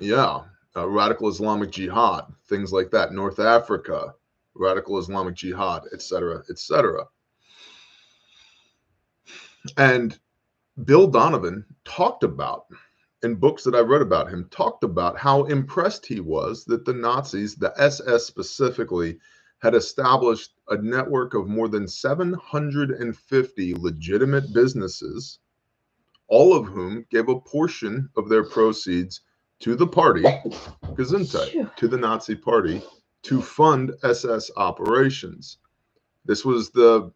Yeah, uh, radical Islamic Jihad, things like that, North Africa, radical Islamic Jihad, etc., etc. And Bill Donovan talked about in books that I read about him, talked about how impressed he was that the Nazis, the SS specifically, had established a network of more than 750 legitimate businesses, all of whom gave a portion of their proceeds to the party, Gesundheit, to the Nazi party, to fund SS operations. This was the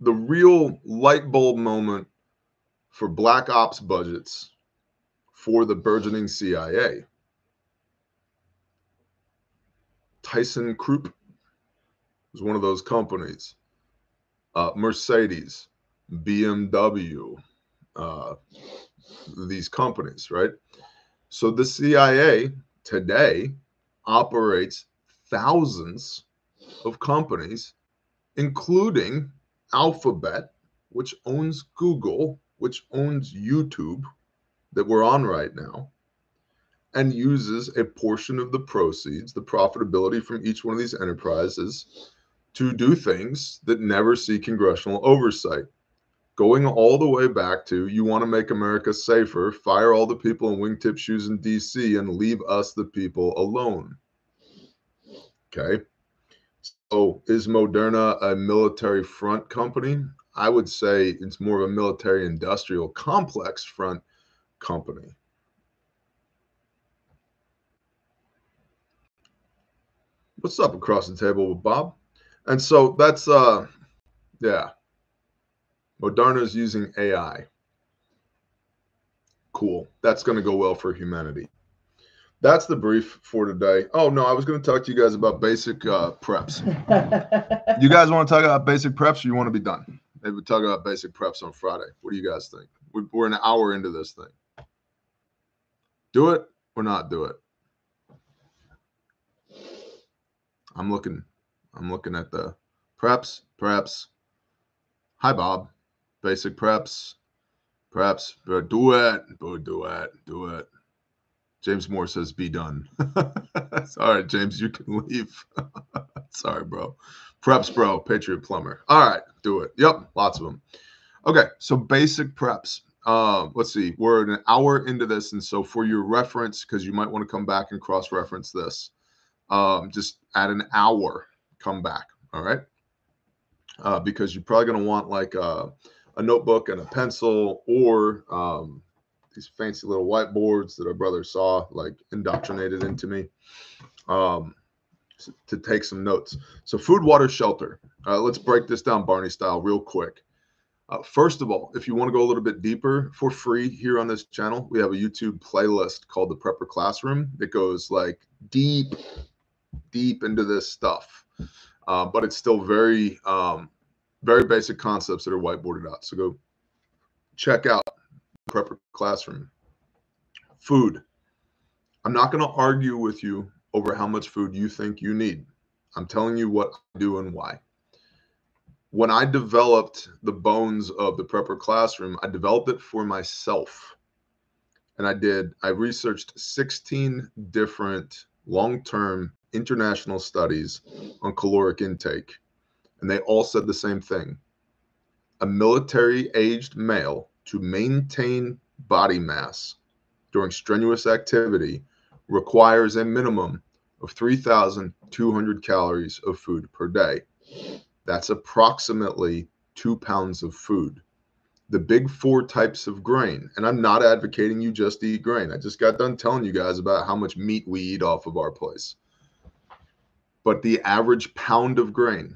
the real light bulb moment for black ops budgets for the burgeoning CIA. ThyssenKrupp was one of those companies. Uh, Mercedes, BMW, uh, these companies, right? So the CIA today operates thousands of companies, including Alphabet, which owns Google, which owns YouTube, that we're on right now, and uses a portion of the proceeds, the profitability from each one of these enterprises, to do things that never see congressional oversight. Going all the way back to you want to make America safer, fire all the people in wingtip shoes in DC and leave us, the people, alone. Okay. So is Moderna a military front company? I would say it's more of a military industrial complex front company. What's up across the table with Bob? And so that's uh yeah. Moderna is using AI. Cool. That's going to go well for humanity that's the brief for today. Oh no, I was going to talk to you guys about basic uh, preps. you guys want to talk about basic preps, or you want to be done? Maybe we talk about basic preps on Friday. What do you guys think? We're an hour into this thing. Do it or not do it. I'm looking. I'm looking at the preps. Preps. Hi, Bob. Basic preps. preps. do it, do it, do it. James Moore says, "Be done." All right, James, you can leave. Sorry, bro. Preps, bro. Patriot plumber. All right, do it. Yep, lots of them. Okay, so basic preps. Um, let's see. We're an hour into this, and so for your reference, because you might want to come back and cross-reference this, um, just add an hour. Come back. All right, uh, because you're probably going to want like a, a, notebook and a pencil, or um, these fancy little whiteboards that our brother saw like indoctrinated into me. Um, to take some notes. So, food, water, shelter. Uh, let's break this down, Barney style, real quick. Uh, first of all, if you want to go a little bit deeper for free here on this channel, we have a YouTube playlist called the Prepper Classroom that goes like deep, deep into this stuff. Uh, but it's still very, um, very basic concepts that are whiteboarded out. So go check out Prepper Classroom. Food. I'm not going to argue with you over how much food you think you need. I'm telling you what I do and why. When I developed the bones of the prepper classroom, I developed it for myself. And I did, I researched 16 different long term international studies on caloric intake. And they all said the same thing. A military aged male to maintain body mass during strenuous activity requires a minimum of 3,200 calories of food per day. That's approximately two pounds of food. The big four types of grain, and I'm not advocating you just eat grain. I just got done telling you guys about how much meat we eat off of our place. But the average pound of grain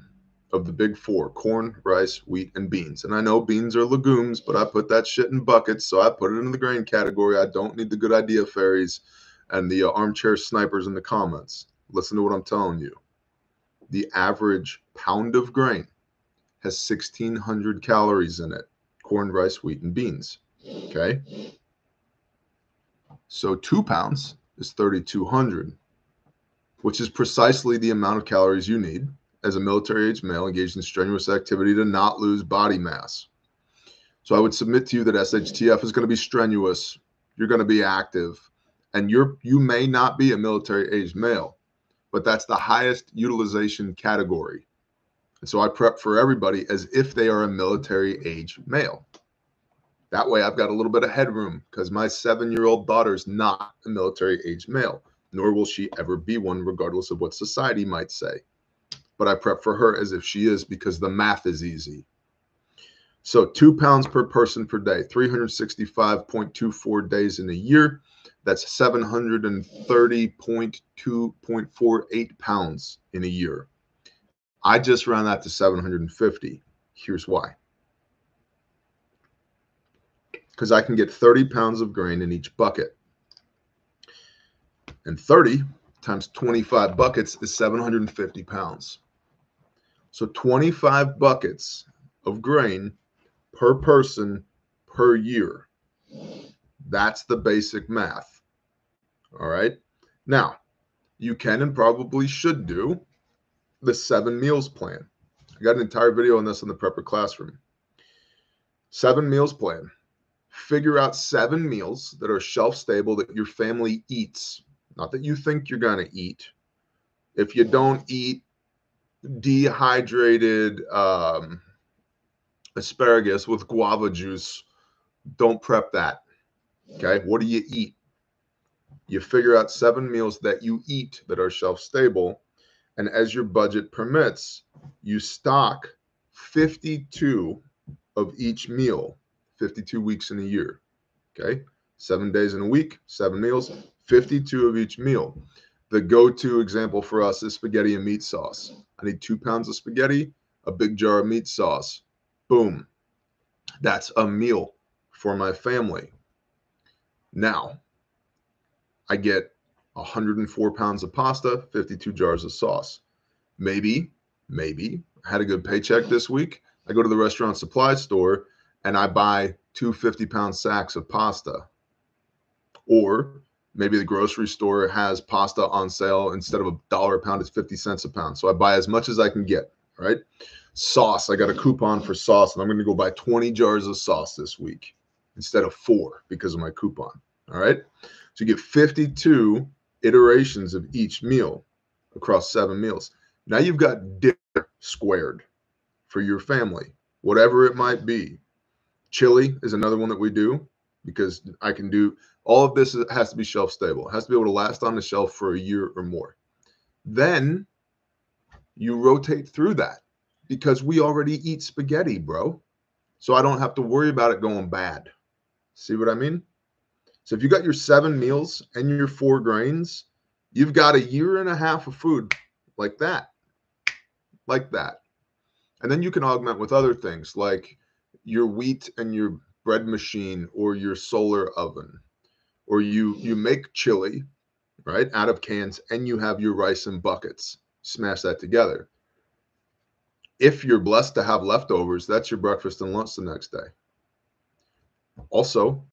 of the big four corn, rice, wheat, and beans. And I know beans are legumes, but I put that shit in buckets. So I put it in the grain category. I don't need the good idea fairies and the uh, armchair snipers in the comments. Listen to what I'm telling you. The average pound of grain has 1,600 calories in it corn, rice, wheat, and beans. Okay. So two pounds is 3,200, which is precisely the amount of calories you need as a military age male engaged in strenuous activity to not lose body mass. So I would submit to you that SHTF is going to be strenuous. You're going to be active and you're you may not be a military age male, but that's the highest utilization category. And so I prep for everybody as if they are a military age male. That way I've got a little bit of headroom because my seven year old daughter's not a military age male, nor will she ever be one, regardless of what society might say. But I prep for her as if she is because the math is easy. So two pounds per person per day, 365.24 days in a year. That's 730.2.48 pounds in a year. I just ran that to 750. Here's why. Because I can get 30 pounds of grain in each bucket. And 30 times 25 buckets is 750 pounds. So 25 buckets of grain per person per year. That's the basic math. All right. Now, you can and probably should do the seven meals plan. I got an entire video on this in the prepper classroom. Seven meals plan. Figure out seven meals that are shelf stable that your family eats, not that you think you're going to eat. If you don't eat dehydrated um, asparagus with guava juice, don't prep that. Okay. What do you eat? you figure out seven meals that you eat that are shelf stable. And as your budget permits, you stock 52 of each meal, 52 weeks in a year. Okay. Seven days in a week, seven meals, 52 of each meal. The go to example for us is spaghetti and meat sauce. I need two pounds of spaghetti, a big jar of meat sauce. Boom. That's a meal for my family. Now, I get 104 pounds of pasta, 52 jars of sauce. Maybe, maybe I had a good paycheck this week. I go to the restaurant supply store and I buy two 50 pound sacks of pasta. Or maybe the grocery store has pasta on sale instead of a dollar a pound, it's 50 cents a pound. So I buy as much as I can get, right? Sauce, I got a coupon for sauce and I'm going to go buy 20 jars of sauce this week. instead of four because of my coupon. All right. So you get 52 iterations of each meal across seven meals. Now you've got dinner squared for your family, whatever it might be. Chili is another one that we do because I can do all of this has to be shelf stable. It has to be able to last on the shelf for a year or more. Then you rotate through that because we already eat spaghetti, bro. So I don't have to worry about it going bad. See what I mean? So if you got your seven meals and your four grains, you've got a year and a half of food like that. Like that. And then you can augment with other things like your wheat and your bread machine or your solar oven. Or you you make chili, right, out of cans and you have your rice in buckets. Smash that together. If you're blessed to have leftovers, that's your breakfast and lunch the next day. Also,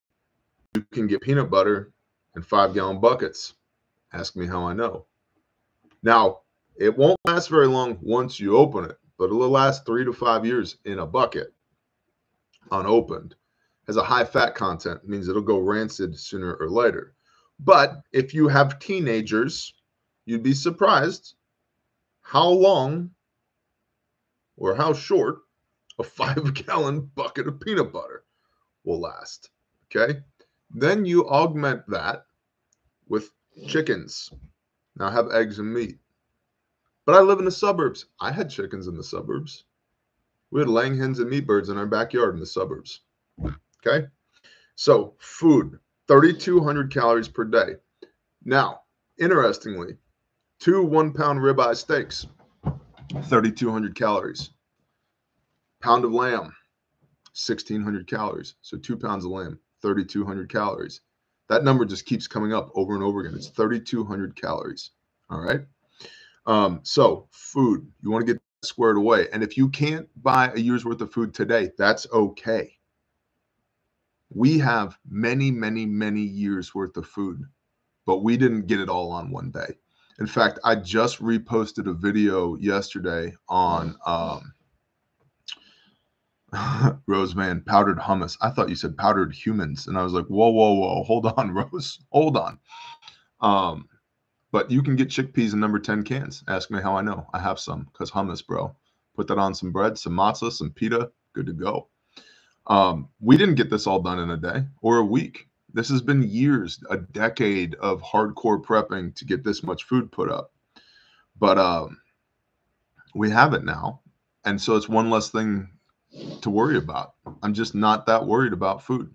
you can get peanut butter in five gallon buckets. Ask me how I know. Now, it won't last very long once you open it, but it'll last three to five years in a bucket unopened. Has a high fat content, means it'll go rancid sooner or later. But if you have teenagers, you'd be surprised how long or how short a five gallon bucket of peanut butter will last. Okay. Then you augment that with chickens. Now have eggs and meat. But I live in the suburbs. I had chickens in the suburbs. We had laying hens and meat birds in our backyard in the suburbs. Okay. So, food 3,200 calories per day. Now, interestingly, two one pound ribeye steaks, 3,200 calories. Pound of lamb, 1,600 calories. So, two pounds of lamb, 3,200 calories. That number just keeps coming up over and over again. It's 3,200 calories. All right. Um, so, food, you want to get squared away. And if you can't buy a year's worth of food today, that's okay. We have many, many, many years worth of food, but we didn't get it all on one day. In fact, I just reposted a video yesterday on um, Roseman powdered hummus. I thought you said powdered humans, and I was like, whoa, whoa, whoa, hold on, Rose, hold on. Um, but you can get chickpeas in number 10 cans. Ask me how I know. I have some because hummus, bro. Put that on some bread, some matzah, some pita, good to go. Um, we didn't get this all done in a day or a week. This has been years, a decade of hardcore prepping to get this much food put up. But um, we have it now. And so it's one less thing to worry about. I'm just not that worried about food.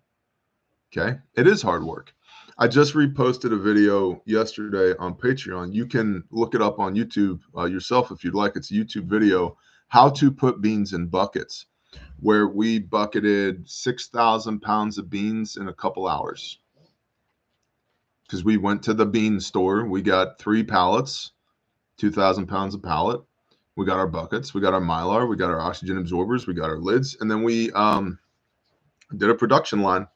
Okay. It is hard work. I just reposted a video yesterday on Patreon. You can look it up on YouTube uh, yourself if you'd like. It's a YouTube video, How to Put Beans in Buckets, where we bucketed 6,000 pounds of beans in a couple hours. Because we went to the bean store. We got three pallets, 2,000 pounds of pallet. We got our buckets. We got our mylar. We got our oxygen absorbers. We got our lids. And then we um, did a production line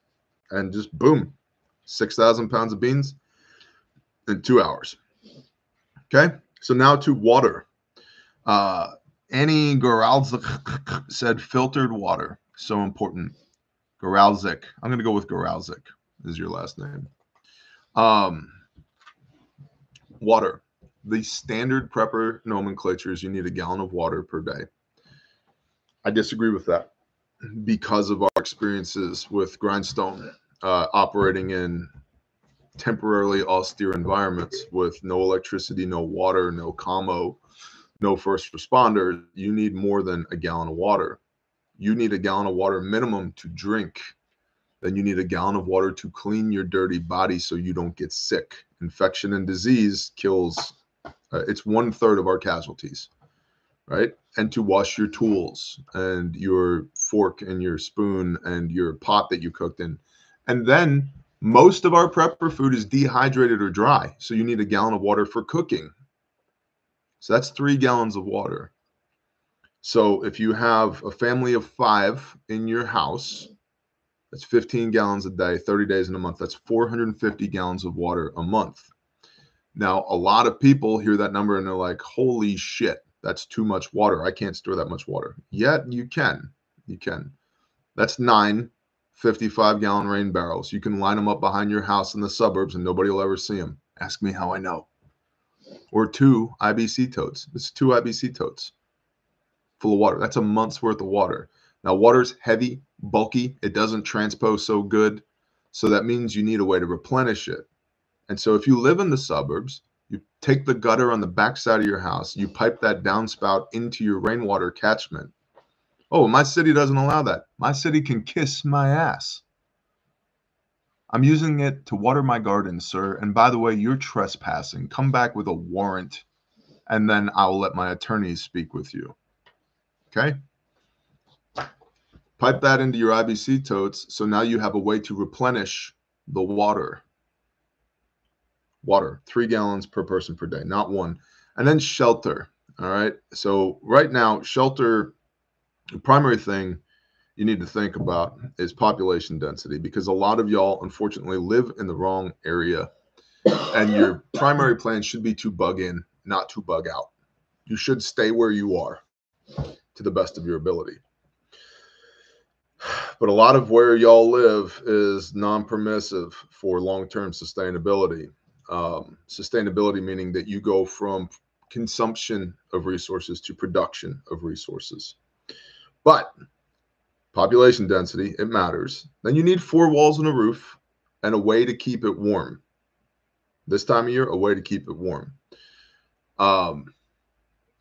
and just boom, 6,000 pounds of beans in two hours. Okay. So now to water. Uh, Annie Goralzik said filtered water. So important. Goralzik. I'm going to go with Goralzik is your last name. Um, water. The standard prepper nomenclature is you need a gallon of water per day. I disagree with that because of our experiences with grindstone uh, operating in temporarily austere environments with no electricity, no water, no commo, no first responders, you need more than a gallon of water. You need a gallon of water minimum to drink. Then you need a gallon of water to clean your dirty body so you don't get sick. Infection and disease kills, uh, it's one third of our casualties, right? And to wash your tools and your fork and your spoon and your pot that you cooked in and then most of our prepper food is dehydrated or dry. So you need a gallon of water for cooking. So that's three gallons of water. So if you have a family of five in your house, that's 15 gallons a day, 30 days in a month. That's 450 gallons of water a month. Now, a lot of people hear that number and they're like, holy shit, that's too much water. I can't store that much water. Yet you can. You can. That's nine 55 gallon rain barrels. You can line them up behind your house in the suburbs and nobody will ever see them. Ask me how I know. Or two IBC totes. It's two IBC totes full of water. That's a month's worth of water. Now, water's heavy, bulky. It doesn't transpose so good. So that means you need a way to replenish it. And so if you live in the suburbs, you take the gutter on the backside of your house, you pipe that downspout into your rainwater catchment. Oh, my city doesn't allow that. My city can kiss my ass. I'm using it to water my garden, sir. And by the way, you're trespassing. Come back with a warrant, and then I will let my attorneys speak with you. Okay? Pipe that into your IBC totes. So now you have a way to replenish the water. Water, three gallons per person per day, not one. And then shelter. All right. So right now, shelter, the primary thing you need to think about is population density because a lot of y'all unfortunately live in the wrong area. And your primary plan should be to bug in, not to bug out. You should stay where you are to the best of your ability but a lot of where y'all live is non-permissive for long-term sustainability. Um, sustainability meaning that you go from consumption of resources to production of resources. But population density, it matters. Then you need four walls and a roof and a way to keep it warm. This time of year, a way to keep it warm. Um,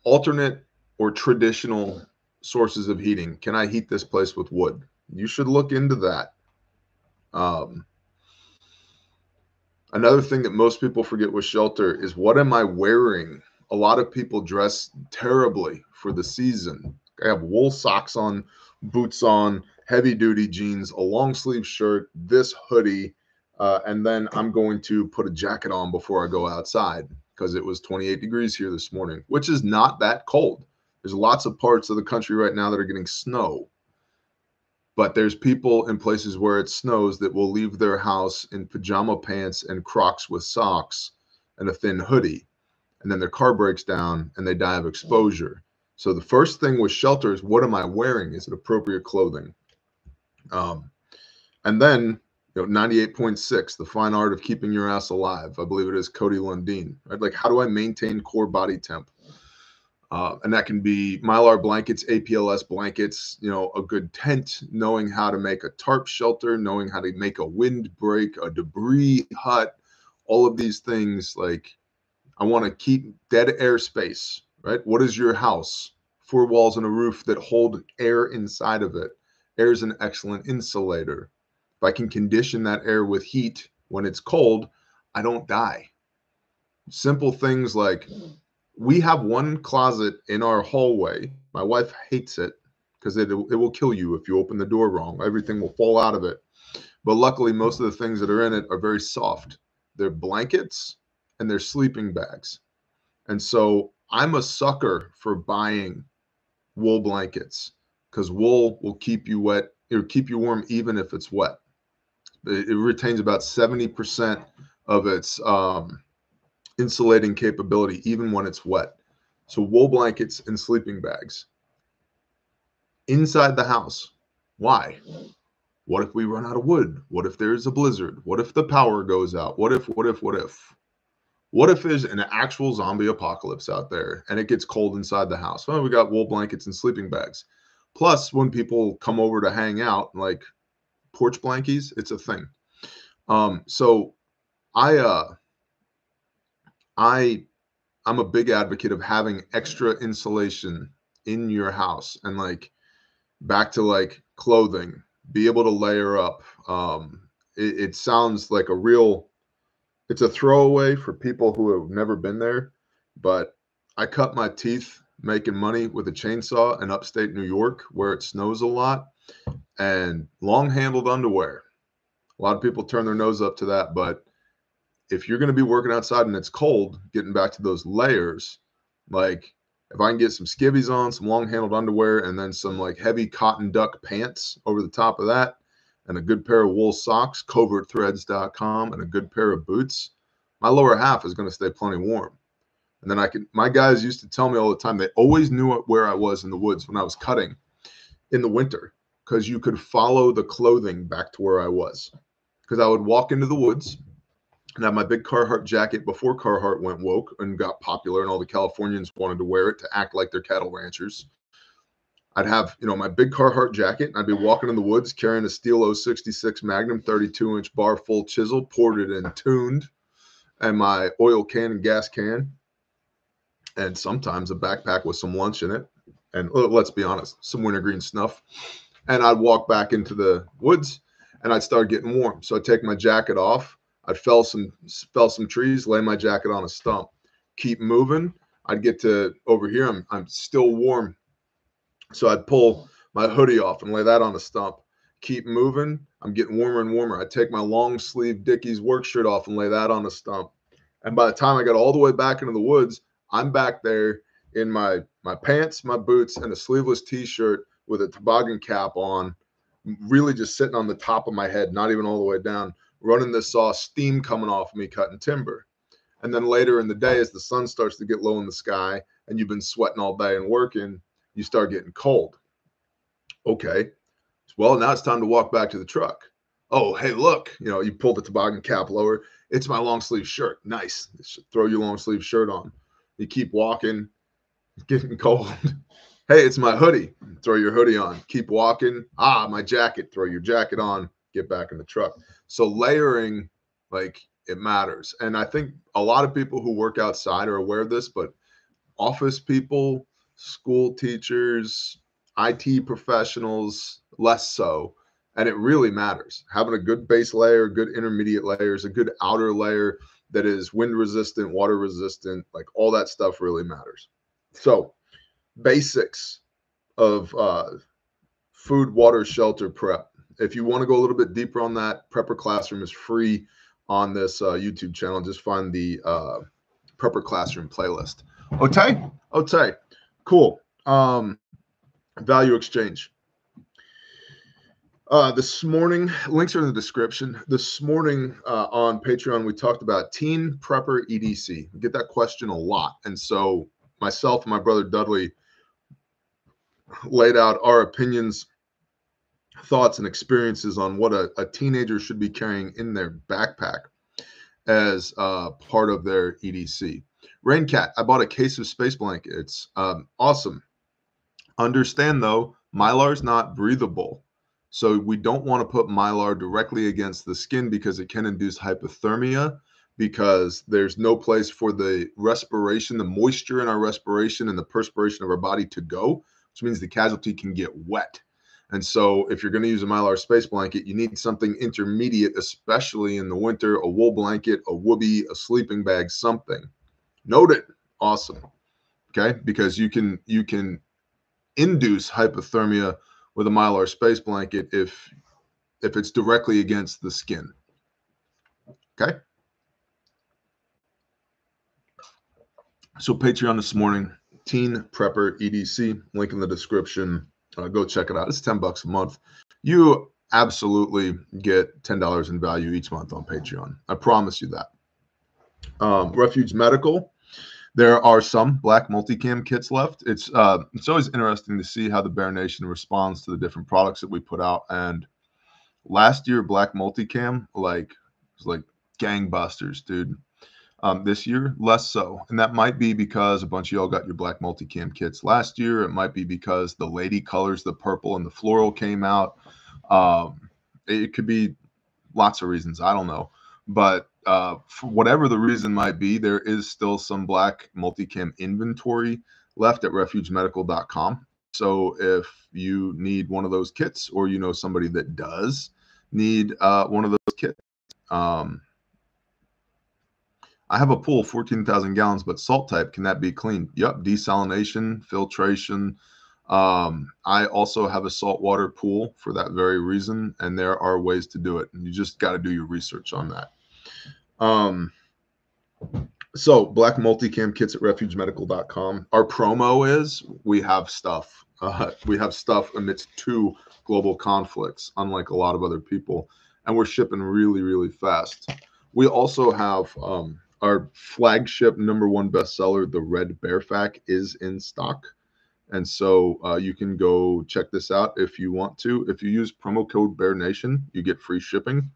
alternate or traditional sources of heating. Can I heat this place with wood? You should look into that. Um, another thing that most people forget with shelter is what am I wearing? A lot of people dress terribly for the season. I have wool socks on, boots on, heavy duty jeans, a long sleeve shirt, this hoodie, uh, and then I'm going to put a jacket on before I go outside because it was 28 degrees here this morning, which is not that cold. There's lots of parts of the country right now that are getting snow but there's people in places where it snows that will leave their house in pajama pants and crocs with socks and a thin hoodie and then their car breaks down and they die of exposure so the first thing with shelter is what am i wearing? Is it appropriate clothing? Um, and then you know 98.6 the fine art of keeping your ass alive. I believe it is cody lundin right? Like how do i maintain core body temp? Uh, and that can be mylar blankets, APLS blankets, you know, a good tent, knowing how to make a tarp shelter, knowing how to make a windbreak, a debris hut, all of these things. Like, I want to keep dead air space, right? What is your house? Four walls and a roof that hold air inside of it. Air is an excellent insulator. If I can condition that air with heat when it's cold, I don't die. Simple things like we have one closet in our hallway. My wife hates it because it, it will kill you if you open the door wrong. Everything will fall out of it. But luckily, most of the things that are in it are very soft. They're blankets and they're sleeping bags. And so I'm a sucker for buying wool blankets because wool will keep you wet or keep you warm even if it's wet. It, it retains about 70% of its um, insulating capability even when it's wet. So wool blankets and sleeping bags. Inside the house. Why? What if we run out of wood? What if there's a blizzard? What if the power goes out? What if, what if, what if? What if there's an actual zombie apocalypse out there and it gets cold inside the house? Well, we got wool blankets and sleeping bags. Plus, when people come over to hang out, like porch blankies, it's a thing. Um, so I uh I I'm a big advocate of having extra insulation in your house and like back to like clothing, be able to layer up. Um, it, it sounds like a real it's a throwaway for people who have never been there, but I cut my teeth making money with a chainsaw in upstate New York where it snows a lot and long handled underwear. A lot of people turn their nose up to that, but if you're going to be working outside and it's cold, getting back to those layers, like if I can get some skivvies on, some long handled underwear, and then some like heavy cotton duck pants over the top of that, and a good pair of wool socks, covertthreads.com, and a good pair of boots, my lower half is going to stay plenty warm. And then I can, my guys used to tell me all the time, they always knew where I was in the woods when I was cutting in the winter because you could follow the clothing back to where I was. Because I would walk into the woods and have my big Carhartt jacket before Carhartt went woke and got popular, and all the Californians wanted to wear it to act like they're cattle ranchers. I'd have, you know, my big Carhartt jacket, and I'd be walking in the woods carrying a Stihl 066 Magnum 32 inch bar full chisel, ported and tuned, and my oil can and gas can, and sometimes a backpack with some lunch in it. And let's be honest, some wintergreen snuff. And I'd walk back into the woods and I'd start getting warm. So I'd take my jacket off. I'd fell some fell some trees, lay my jacket on a stump, keep moving. I'd get to over here. I'm I'm still warm so I'd pull my hoodie off and lay that on a stump. Keep moving. I'm getting warmer and warmer. I'd take my long sleeve Dickies work shirt off and lay that on a stump. And by the time I got all the way back into the woods, I'm back there in my my pants, my boots, and a sleeveless t-shirt with a toboggan cap on, really just sitting on the top of my head, not even all the way down, running this saw, steam coming off me cutting timber. And then later in the day, as the sun starts to get low in the sky and you've been sweating all day and working, you start getting cold. Okay. Well, now it's time to walk back to the truck. Oh, hey, look, you know, you pull the toboggan cap lower. It's my long sleeve shirt. Nice. Throw your long sleeve shirt on. You keep walking, getting cold. hey, it's my hoodie. Throw your hoodie on. Keep walking. Ah, my jacket. Throw your jacket on. Get back in the truck. So layering, like it matters. And I think a lot of people who work outside are aware of this, but office people, school teachers, IT professionals, less so. And it really matters. Having a good base layer, good intermediate layers, a good outer layer that is wind resistant, water resistant, like all that stuff really matters. So, basics of uh, food, water, shelter prep. If you want to go a little bit deeper on that, Prepper Classroom is free on this uh, YouTube channel. Just find the uh, Prepper Classroom playlist. Okay, okay. Cool. Um, value exchange. Uh, this morning, links are in the description. This morning uh, on Patreon, we talked about Teen Prepper EDC. We get that question a lot. And so myself and my brother Dudley laid out our opinions, thoughts, and experiences on what a, a teenager should be carrying in their backpack as uh, part of their EDC. Raincat, I bought a case of space blankets. Um, awesome. Understand though, mylar is not breathable. So we don't want to put mylar directly against the skin because it can induce hypothermia because there's no place for the respiration, the moisture in our respiration and the perspiration of our body to go, which means the casualty can get wet. And so if you're going to use a mylar space blanket, you need something intermediate, especially in the winter, a wool blanket, a woobie, a sleeping bag, something. Noted. Awesome. Okay, because you can you can induce hypothermia with a mylar space blanket if if it's directly against the skin. Okay. So Patreon this morning, Teen Prepper EDC, link in the description. Uh, go check it out. It's 10 bucks a month. You absolutely get $10 in value each month on Patreon. I promise you that. Um, Refuge Medical. There are some black multicam kits left. It's uh, it's always interesting to see how the Bear Nation responds to the different products that we put out. And last year, black multicam like was like gangbusters, dude. Um, this year, less so, and that might be because a bunch of y'all got your black multicam kits last year. It might be because the lady colors, the purple and the floral, came out. Um, it could be lots of reasons. I don't know, but uh, for whatever the reason might be, there is still some black multicam inventory left at refugemedical.com. So if you need one of those kits or you know somebody that does need uh, one of those kits, um, I have a pool 14,000 gallons, but salt type, can that be cleaned? Yep. Desalination, filtration. Um, I also have a saltwater pool for that very reason, and there are ways to do it. And you just got to do your research on that. Um, so black multicam kits at refugemedical.com. Our promo is we have stuff. Uh, we have stuff amidst two global conflicts, unlike a lot of other people, and we're shipping really, really fast. We also have um, our flagship number one bestseller, the Red Bear FAK, is in stock. And so uh, you can go check this out if you want to. If you use promo code Bear Nation, you get free shipping.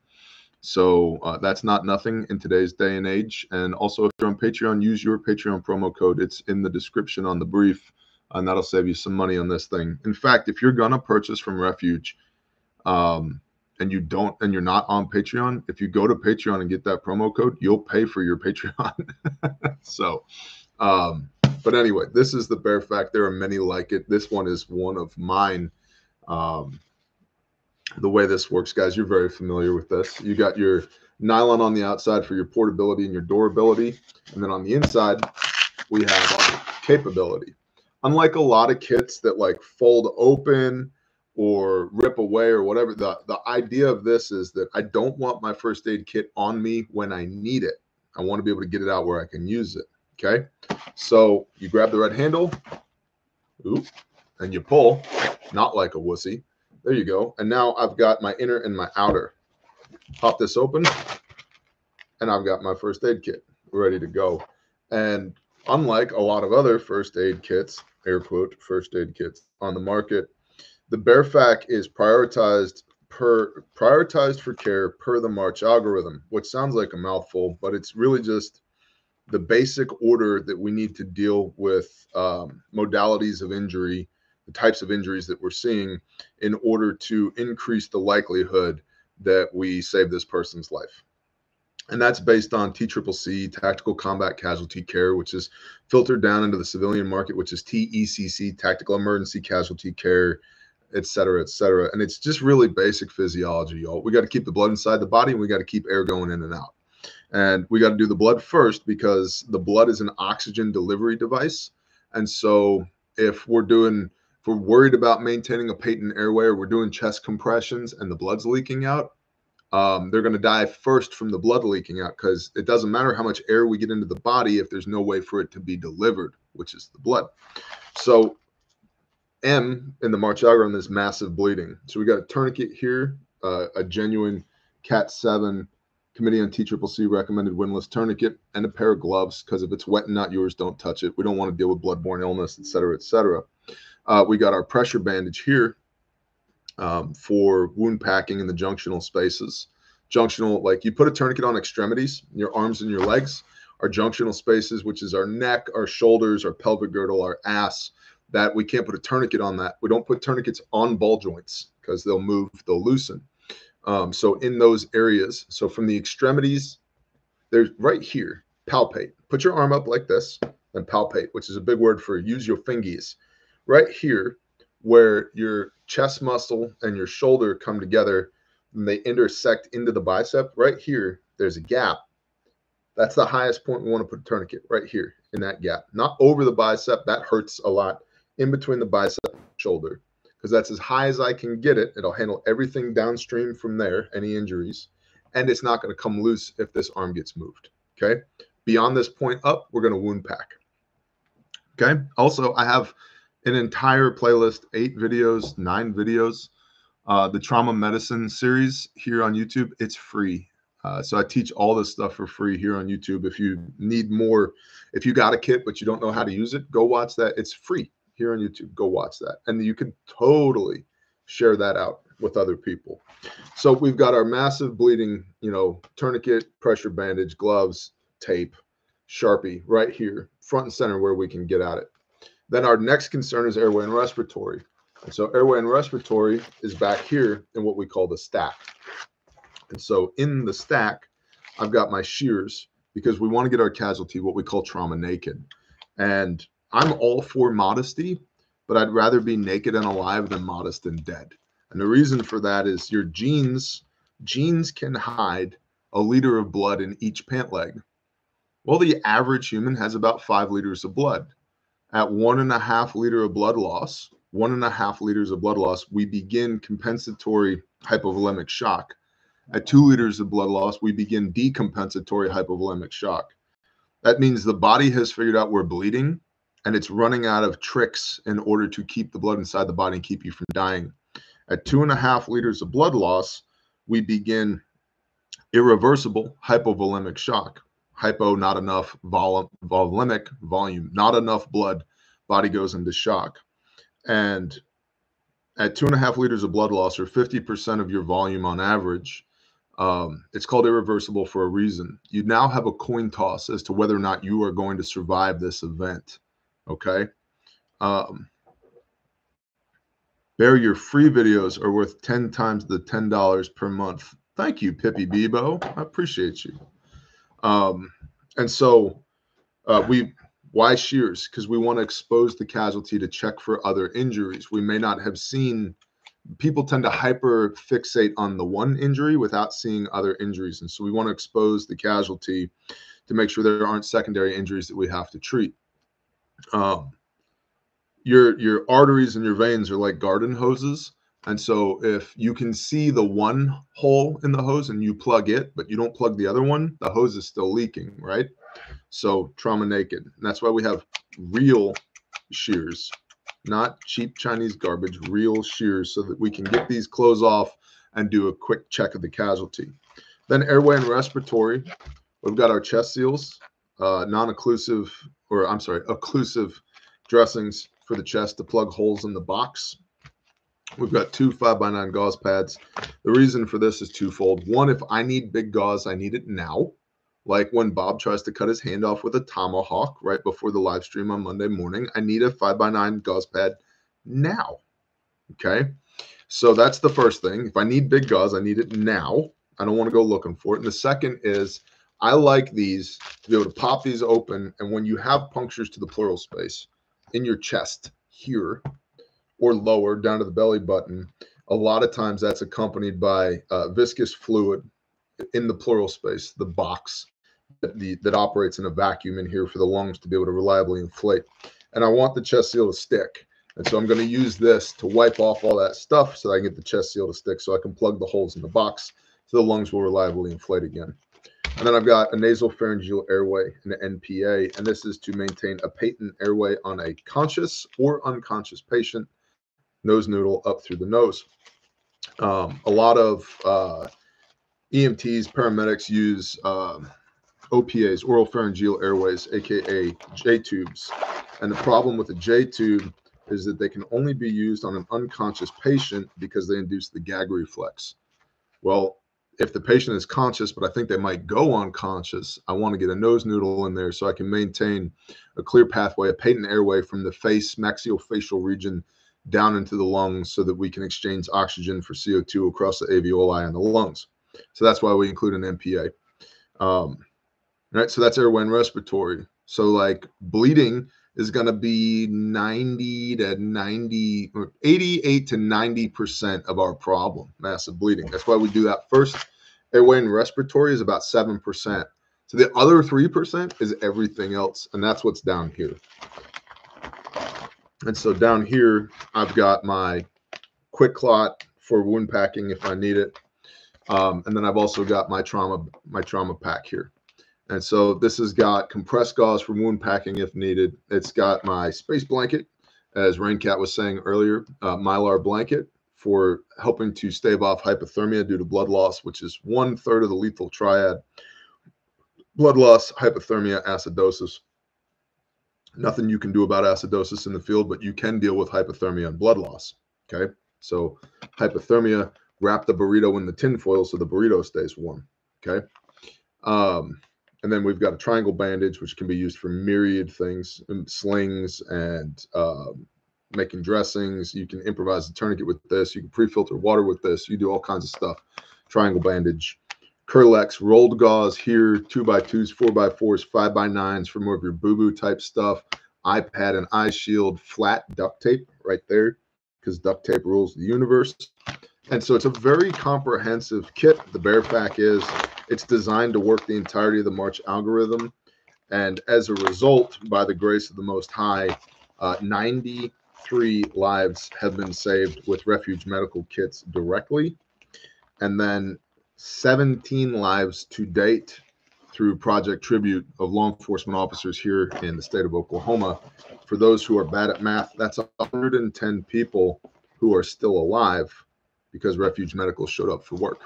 So uh, that's not nothing in today's day and age. And also, if you're on Patreon, use your Patreon promo code. It's in the description on the brief, and that'll save you some money on this thing. In fact, if you're gonna purchase from Refuge, um, and you don't, and you're not on Patreon, if you go to Patreon and get that promo code, you'll pay for your Patreon. so, um, but anyway, this is the Bear FAK. There are many like it. This one is one of mine. Um, the way this works, guys, you're very familiar with this. You got your nylon on the outside for your portability and your durability. And then on the inside, we have our capability. Unlike a lot of kits that like fold open or rip away or whatever, the, the idea of this is that I don't want my first aid kit on me when I need it. I want to be able to get it out where I can use it. Okay. So you grab the red handle, oop, and you pull, not like a wussy. There you go. And now I've got my inner and my outer. Pop this open, and I've got my first aid kit ready to go. And unlike a lot of other first aid kits, air quote, first aid kits on the market, the Bear FAK is prioritized per prioritized for care per the March algorithm, which sounds like a mouthful, but it's really just the basic order that we need to deal with um, modalities of injury the types of injuries that we're seeing in order to increase the likelihood that we save this person's life. And that's based on TCCC, Tactical Combat Casualty Care, which is filtered down into the civilian market, which is TECC, Tactical Emergency Casualty Care, et cetera, et cetera. And it's just really basic physiology, y'all. We got to keep the blood inside the body and we got to keep air going in and out. And we got to do the blood first because the blood is an oxygen delivery device. And so if we're doing if we're worried about maintaining a patent airway or we're doing chest compressions and the blood's leaking out, um, they're going to die first from the blood leaking out because it doesn't matter how much air we get into the body if there's no way for it to be delivered, which is the blood. So, M in the March algorithm is massive bleeding. So, we got a tourniquet here, uh, a genuine Cat 7 Committee on TCCC recommended windlass tourniquet, and a pair of gloves because if it's wet and not yours, don't touch it. We don't want to deal with bloodborne illness, et cetera, et cetera. Uh, we got our pressure bandage here um, for wound packing in the junctional spaces. Junctional, like you put a tourniquet on extremities, your arms and your legs, our junctional spaces, which is our neck, our shoulders, our pelvic girdle, our ass, that we can't put a tourniquet on that. We don't put tourniquets on ball joints because they'll move, they'll loosen. Um, so in those areas, so from the extremities, there's right here, palpate. Put your arm up like this and palpate, which is a big word for use your fingies right here where your chest muscle and your shoulder come together and they intersect into the bicep right here there's a gap. That's the highest point we want to put a tourniquet right here in that gap. Not over the bicep that hurts a lot in between the bicep shoulder because that's as high as i can get it. It'll handle everything downstream from there any injuries and it's not going to come loose if this arm gets moved okay? Beyond this point up we're going to wound pack okay? Also i have an entire playlist, eight videos, nine videos. Uh, the trauma medicine series here on YouTube, it's free. Uh, so I teach all this stuff for free here on YouTube. If you need more, if you got a kit but you don't know how to use it, go watch that. It's free here on YouTube. Go watch that, and you can totally share that out with other people. So we've got our massive bleeding, you know, tourniquet, pressure bandage, gloves, tape, sharpie right here, front and center where we can get at it. Then our next concern is airway and respiratory. And so airway and respiratory is back here in what we call the stack. And so in the stack, I've got my shears because we want to get our casualty, what we call trauma naked. And I'm all for modesty, but I'd rather be naked and alive than modest and dead. And the reason for that is your jeans, jeans can hide a liter of blood in each pant leg. Well, the average human has about five liters of blood at one and a half liter of blood loss, one and a half liters of blood loss, we begin compensatory hypovolemic shock. At two liters of blood loss, we begin decompensatory hypovolemic shock. That means the body has figured out we're bleeding and it's running out of tricks in order to keep the blood inside the body and keep you from dying. At two and a half liters of blood loss, we begin irreversible hypovolemic shock hypo not enough vol- volume not enough blood body goes into shock and at two and a half liters of blood loss or 50% of your volume on average, um, it's called irreversible for a reason. You now have a coin toss as to whether or not you are going to survive this event. Okay. Um, Bear, your free videos are worth 10 times the $10 per month. Thank you, Pippi Bebo. I appreciate you. Um, and so uh, we why shears? Because we want to expose the casualty to check for other injuries. We may not have seen people tend to hyper fixate on the one injury without seeing other injuries. And so we want to expose the casualty to make sure there aren't secondary injuries that we have to treat. Um, your your arteries and your veins are like garden hoses. And so if you can see the one hole in the hose and you plug it, but you don't plug the other one, the hose is still leaking, right? So trauma naked. And that's why we have real shears, not cheap Chinese garbage, real shears so that we can get these clothes off and do a quick check of the casualty. Then airway and respiratory. We've got our chest seals, uh, non-occlusive, or I'm sorry, occlusive dressings for the chest to plug holes in the box. We've got two five by nine gauze pads. The reason for this is twofold. One, if I need big gauze, I need it now. Like when Bob tries to cut his hand off with a tomahawk right before the live stream on Monday morning, I need a five by nine gauze pad now. Okay. So that's the first thing. If I need big gauze, I need it now. I don't want to go looking for it. And the second is I like these to be able to pop these open. And when you have punctures to the pleural space in your chest here, or lower down to the belly button. A lot of times that's accompanied by uh, viscous fluid in the pleural space, the box that, the, that operates in a vacuum in here for the lungs to be able to reliably inflate. And I want the chest seal to stick. And so I'm going to use this to wipe off all that stuff so I can get the chest seal to stick so I can plug the holes in the box so the lungs will reliably inflate again. And then I've got a nasal pharyngeal airway an NPA, and this is to maintain a patent airway on a conscious or unconscious patient nose noodle up through the nose. Um, a lot of uh, EMTs, paramedics use um, OPAs, oral pharyngeal airways, aka J tubes. And the problem with a J tube is that they can only be used on an unconscious patient because they induce the gag reflex. Well, if the patient is conscious, but I think they might go unconscious, I want to get a nose noodle in there so I can maintain a clear pathway, a patent airway from the face, maxillofacial region down into the lungs so that we can exchange oxygen for CO2 across the alveoli and the lungs. So that's why we include an NPA. Um, right. So that's airway and respiratory. So like bleeding is going to be 90 to 90 88 to 90% of our problem, massive bleeding. That's why we do that first. Airway and respiratory is about 7%. So the other 3% is everything else. And that's what's down here. And so down here, I've got my quick clot for wound packing if I need it. Um, and then I've also got my trauma, my trauma pack here. And so this has got compressed gauze for wound packing if needed. It's got my space blanket, as Raincat was saying earlier, uh, mylar blanket for helping to stave off hypothermia due to blood loss, which is one third of the lethal triad. Blood loss, hypothermia, acidosis nothing you can do about acidosis in the field, but you can deal with hypothermia and blood loss. Okay. So hypothermia, wrap the burrito in the tinfoil so the burrito stays warm. Okay. Um, and then we've got a triangle bandage, which can be used for myriad things, um, slings and um, making dressings. You can improvise a tourniquet with this. You can pre-filter water with this. You do all kinds of stuff. Triangle bandage. Kerlix rolled gauze here, two by twos, four by fours, five by nines for more of your boo boo type stuff. eye pad and eye shield, flat duct tape right there because duct tape rules the universe. And so it's a very comprehensive kit. The Bearpack is. It's designed to work the entirety of the March algorithm. And as a result, by the grace of the Most High, uh, 93 lives have been saved with refuge medical kits directly. And then 17 lives to date through Project Tribute of law enforcement officers here in the state of Oklahoma. For those who are bad at math, that's 110 people who are still alive because Refuge Medical showed up for work.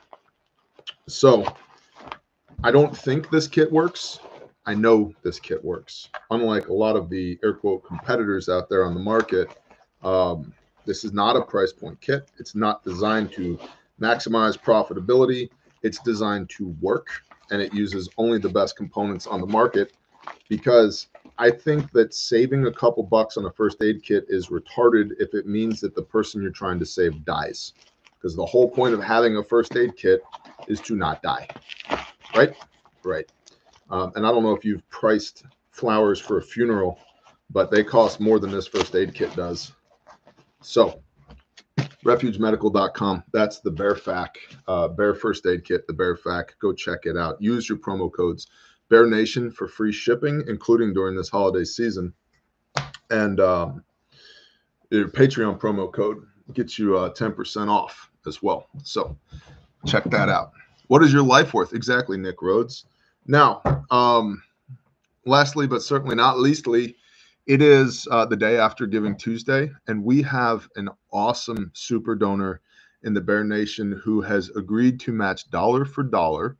So I don't think this kit works. I know this kit works. Unlike a lot of the air quote competitors out there on the market, Um, this is not a price point kit. It's not designed to maximize profitability. It's designed to work and it uses only the best components on the market because I think that saving a couple bucks on a first aid kit is retarded if it means that the person you're trying to save dies. Because the whole point of having a first aid kit is to not die. Right? Right. Um, and I don't know if you've priced flowers for a funeral, but they cost more than this first aid kit does. So, refugemedical.com. That's the Bear uh, Bear First Aid Kit, the Bear Go check it out. Use your promo codes Bear Nation for free shipping, including during this holiday season. And um, your Patreon promo code gets you uh, 10% off as well. So check that out. What is your life worth? Exactly, Nick Rhodes. Now, um, lastly, but certainly not leastly, it is uh, the day after Giving Tuesday, and we have an awesome super donor in the Bear Nation who has agreed to match dollar for dollar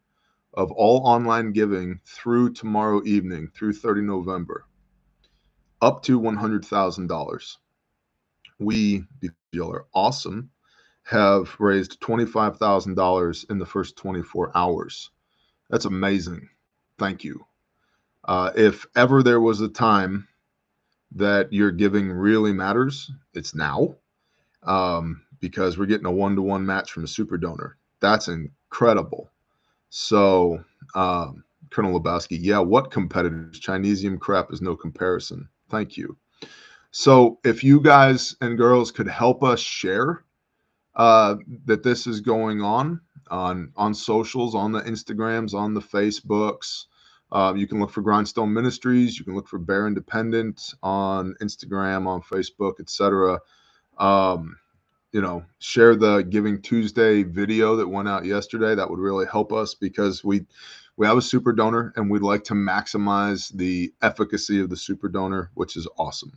of all online giving through tomorrow evening, through 30 November, up to $100,000. We, y'all are awesome, have raised $25,000 in the first 24 hours. That's amazing. Thank you. Uh, if ever there was a time that you're giving really matters, it's now um, because we're getting a one to one match from a super donor. That's incredible. So, um, Colonel Lebowski, yeah, what competitors? Chinesium crap is no comparison. Thank you. So, if you guys and girls could help us share uh, that this is going on on on socials, on the Instagrams, on the Facebooks, uh, you can look for Grindstone Ministries. You can look for Bear Independent on Instagram, on Facebook, etc. Um, you know, share the Giving Tuesday video that went out yesterday. That would really help us because we we have a super donor and we'd like to maximize the efficacy of the super donor, which is awesome.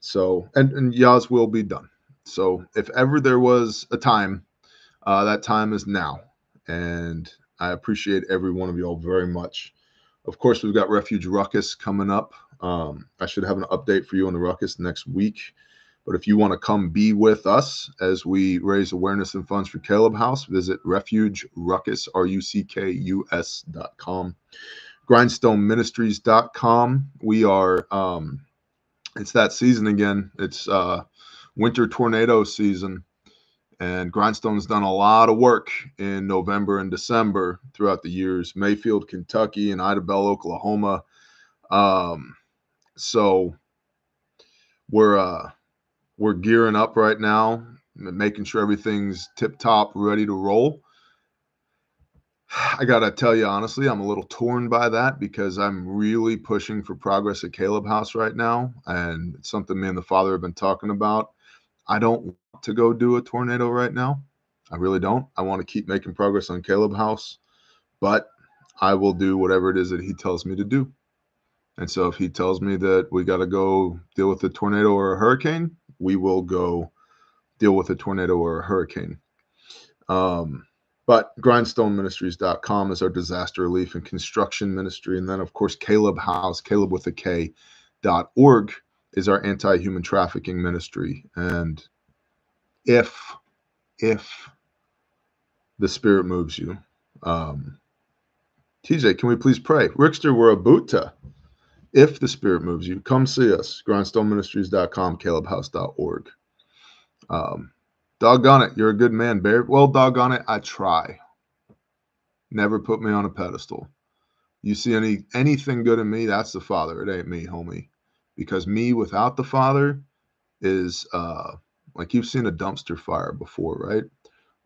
So, and and Yah's will be done. So, if ever there was a time, uh, that time is now, and I appreciate every one of y'all very much. Of course, we've got Refuge Ruckus coming up. Um, I should have an update for you on the Ruckus next week. But if you want to come be with us as we raise awareness and funds for Caleb House, visit Refuge Ruckus, R U C K U S.com. Grindstoneministries.com. We are, um, it's that season again. It's uh, winter tornado season. And Grindstone's done a lot of work in November and December throughout the years, Mayfield, Kentucky, and Idabel, Oklahoma. Um, so we're uh, we're gearing up right now, making sure everything's tip top, ready to roll. I gotta tell you honestly, I'm a little torn by that because I'm really pushing for progress at Caleb House right now, and it's something me and the father have been talking about. I don't want to go do a tornado right now. I really don't. I want to keep making progress on Caleb House, but I will do whatever it is that he tells me to do. And so if he tells me that we got to go deal with a tornado or a hurricane, we will go deal with a tornado or a hurricane. Um, but grindstoneministries.com is our disaster relief and construction ministry. And then, of course, Caleb House, Caleb with is our anti-human trafficking ministry. And if if the spirit moves you um tj can we please pray? Rickster we're a buta if the spirit moves you come see us. grindstoneministries.com calebhouse.org um doggone it you're a good man bear well doggone it i try. Never put me on a pedestal. You see any anything good in me that's the father. It ain't me homie because me without the Father is uh, like you've seen a dumpster fire before, right?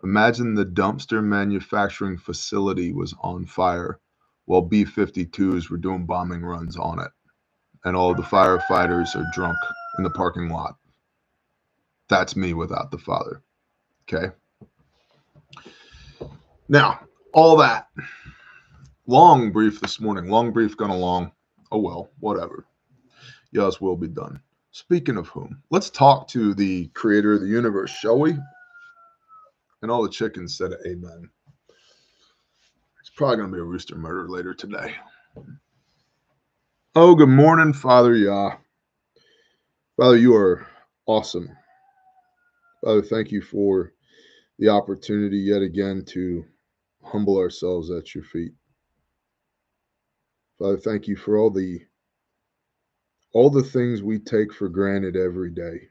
Imagine the dumpster manufacturing facility was on fire while B 52s were doing bombing runs on it. And all the firefighters are drunk in the parking lot. That's me without the Father. Okay. Now, all that long brief this morning, long brief gone along. Oh well, whatever. Yes, will be done. Speaking of whom, let's talk to the creator of the universe, shall we? And all the chickens said amen. It's probably going to be a rooster murder later today. Oh, good morning, Father Yah. Father, you are awesome. Father, thank you for the opportunity yet again to humble ourselves at your feet. Father, thank you for all the all the things we take for granted every day.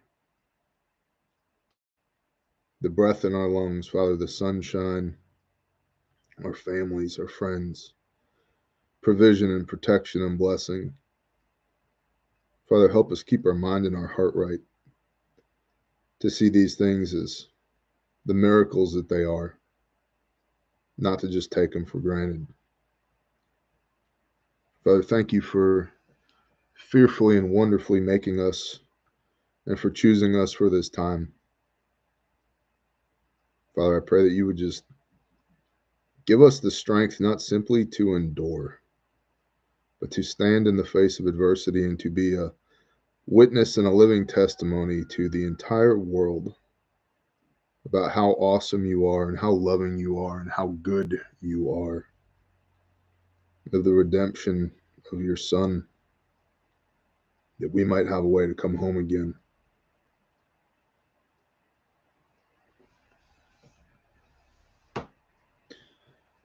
The breath in our lungs, Father, the sunshine, our families, our friends, provision and protection and blessing. Father, help us keep our mind and our heart right to see these things as the miracles that they are, not to just take them for granted. Father, thank you for fearfully and wonderfully making us and for choosing us for this time. Father, I pray that you would just give us the strength not simply to endure, but to stand in the face of adversity and to be a witness and a living testimony to the entire world about how awesome you are and how loving you are and how good you are of the redemption of your son that we might have a way to come home again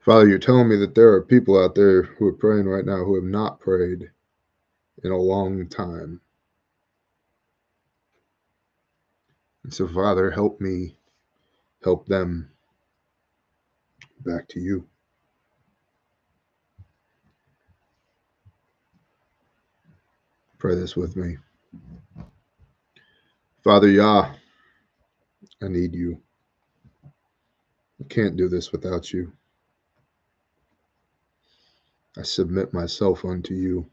Father, you're telling me that there are people out there who are praying right now who have not prayed in a long time. And so, Father, help me help them back to you. Pray this with me. Father Yah, I need you. I can't do this without you. I submit myself unto you.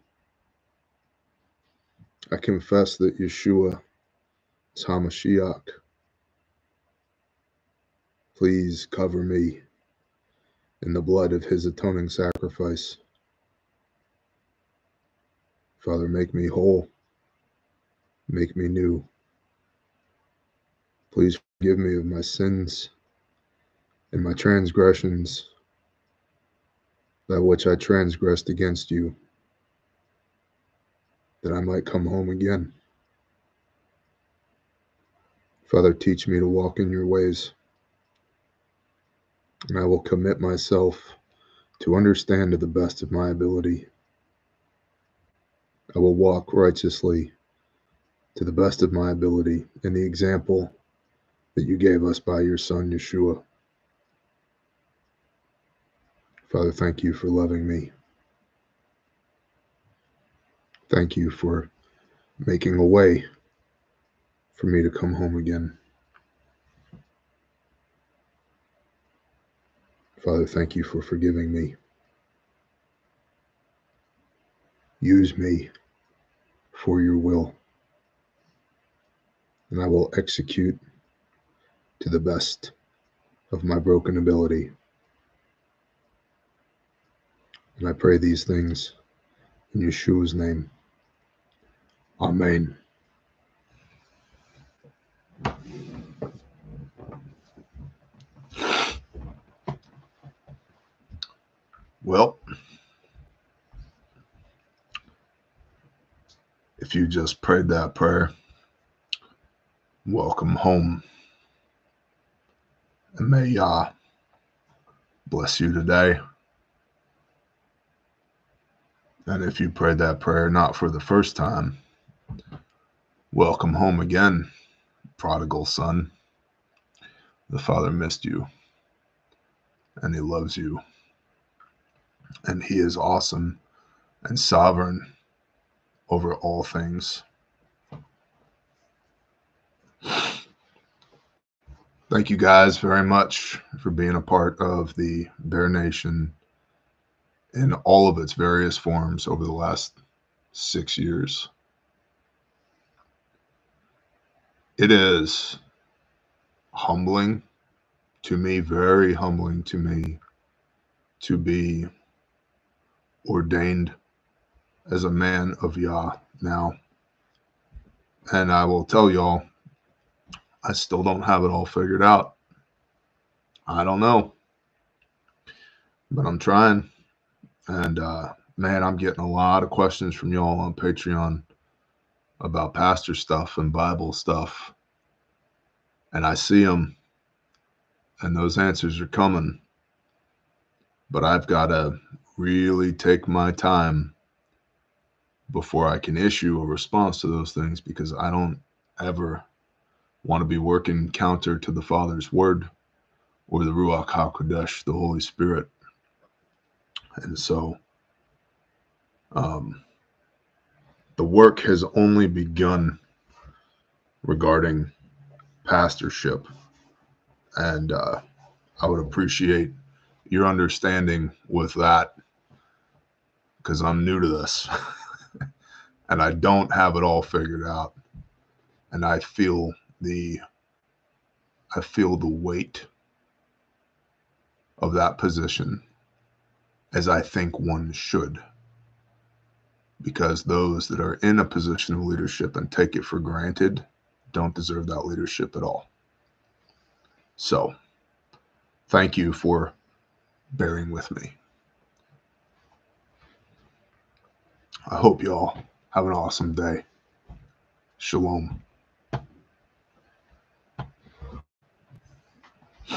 I confess that Yeshua is Hamashiach. Please cover me in the blood of his atoning sacrifice. Father, make me whole. Make me new. Please forgive me of my sins and my transgressions that which I transgressed against you, that I might come home again. Father, teach me to walk in your ways, and I will commit myself to understand to the best of my ability. I will walk righteously to the best of my ability in the example that you gave us by your Son, Yeshua. Father, thank you for loving me. Thank you for making a way for me to come home again. Father, thank you for forgiving me. Use me for your will, and I will execute to the best of my broken ability. And I pray these things in Yeshua's name. Amen. Well, if you just prayed that prayer, welcome home. And may Yah bless you today. And if you prayed that prayer not for the first time, welcome home again, prodigal son. The Father missed you, and He loves you, and He is awesome and sovereign over all things. Thank you guys very much for being a part of the Bear Nation in all of its various forms over the last six years. It is humbling to me, very humbling to me, to be ordained as a man of Yah now. And I will tell y'all, I still don't have it all figured out. I don't know. But I'm trying. And uh, man, I'm getting a lot of questions from y'all on Patreon about pastor stuff and Bible stuff. and I see them, and those answers are coming. But I've got to really take my time before I can issue a response to those things because I don't ever want to be working counter to the Father's word or the Ruach HaKodesh, the Holy Spirit. And so um, the work has only begun regarding pastorship. And uh, I would appreciate your understanding with that because I'm new to this and I don't have it all figured out. And I feel the I feel the weight of that position as I think one should. Because those that are in a position of leadership and take it for granted don't deserve that leadership at all. So, thank you for bearing with me. I hope y'all have an awesome day. Shalom.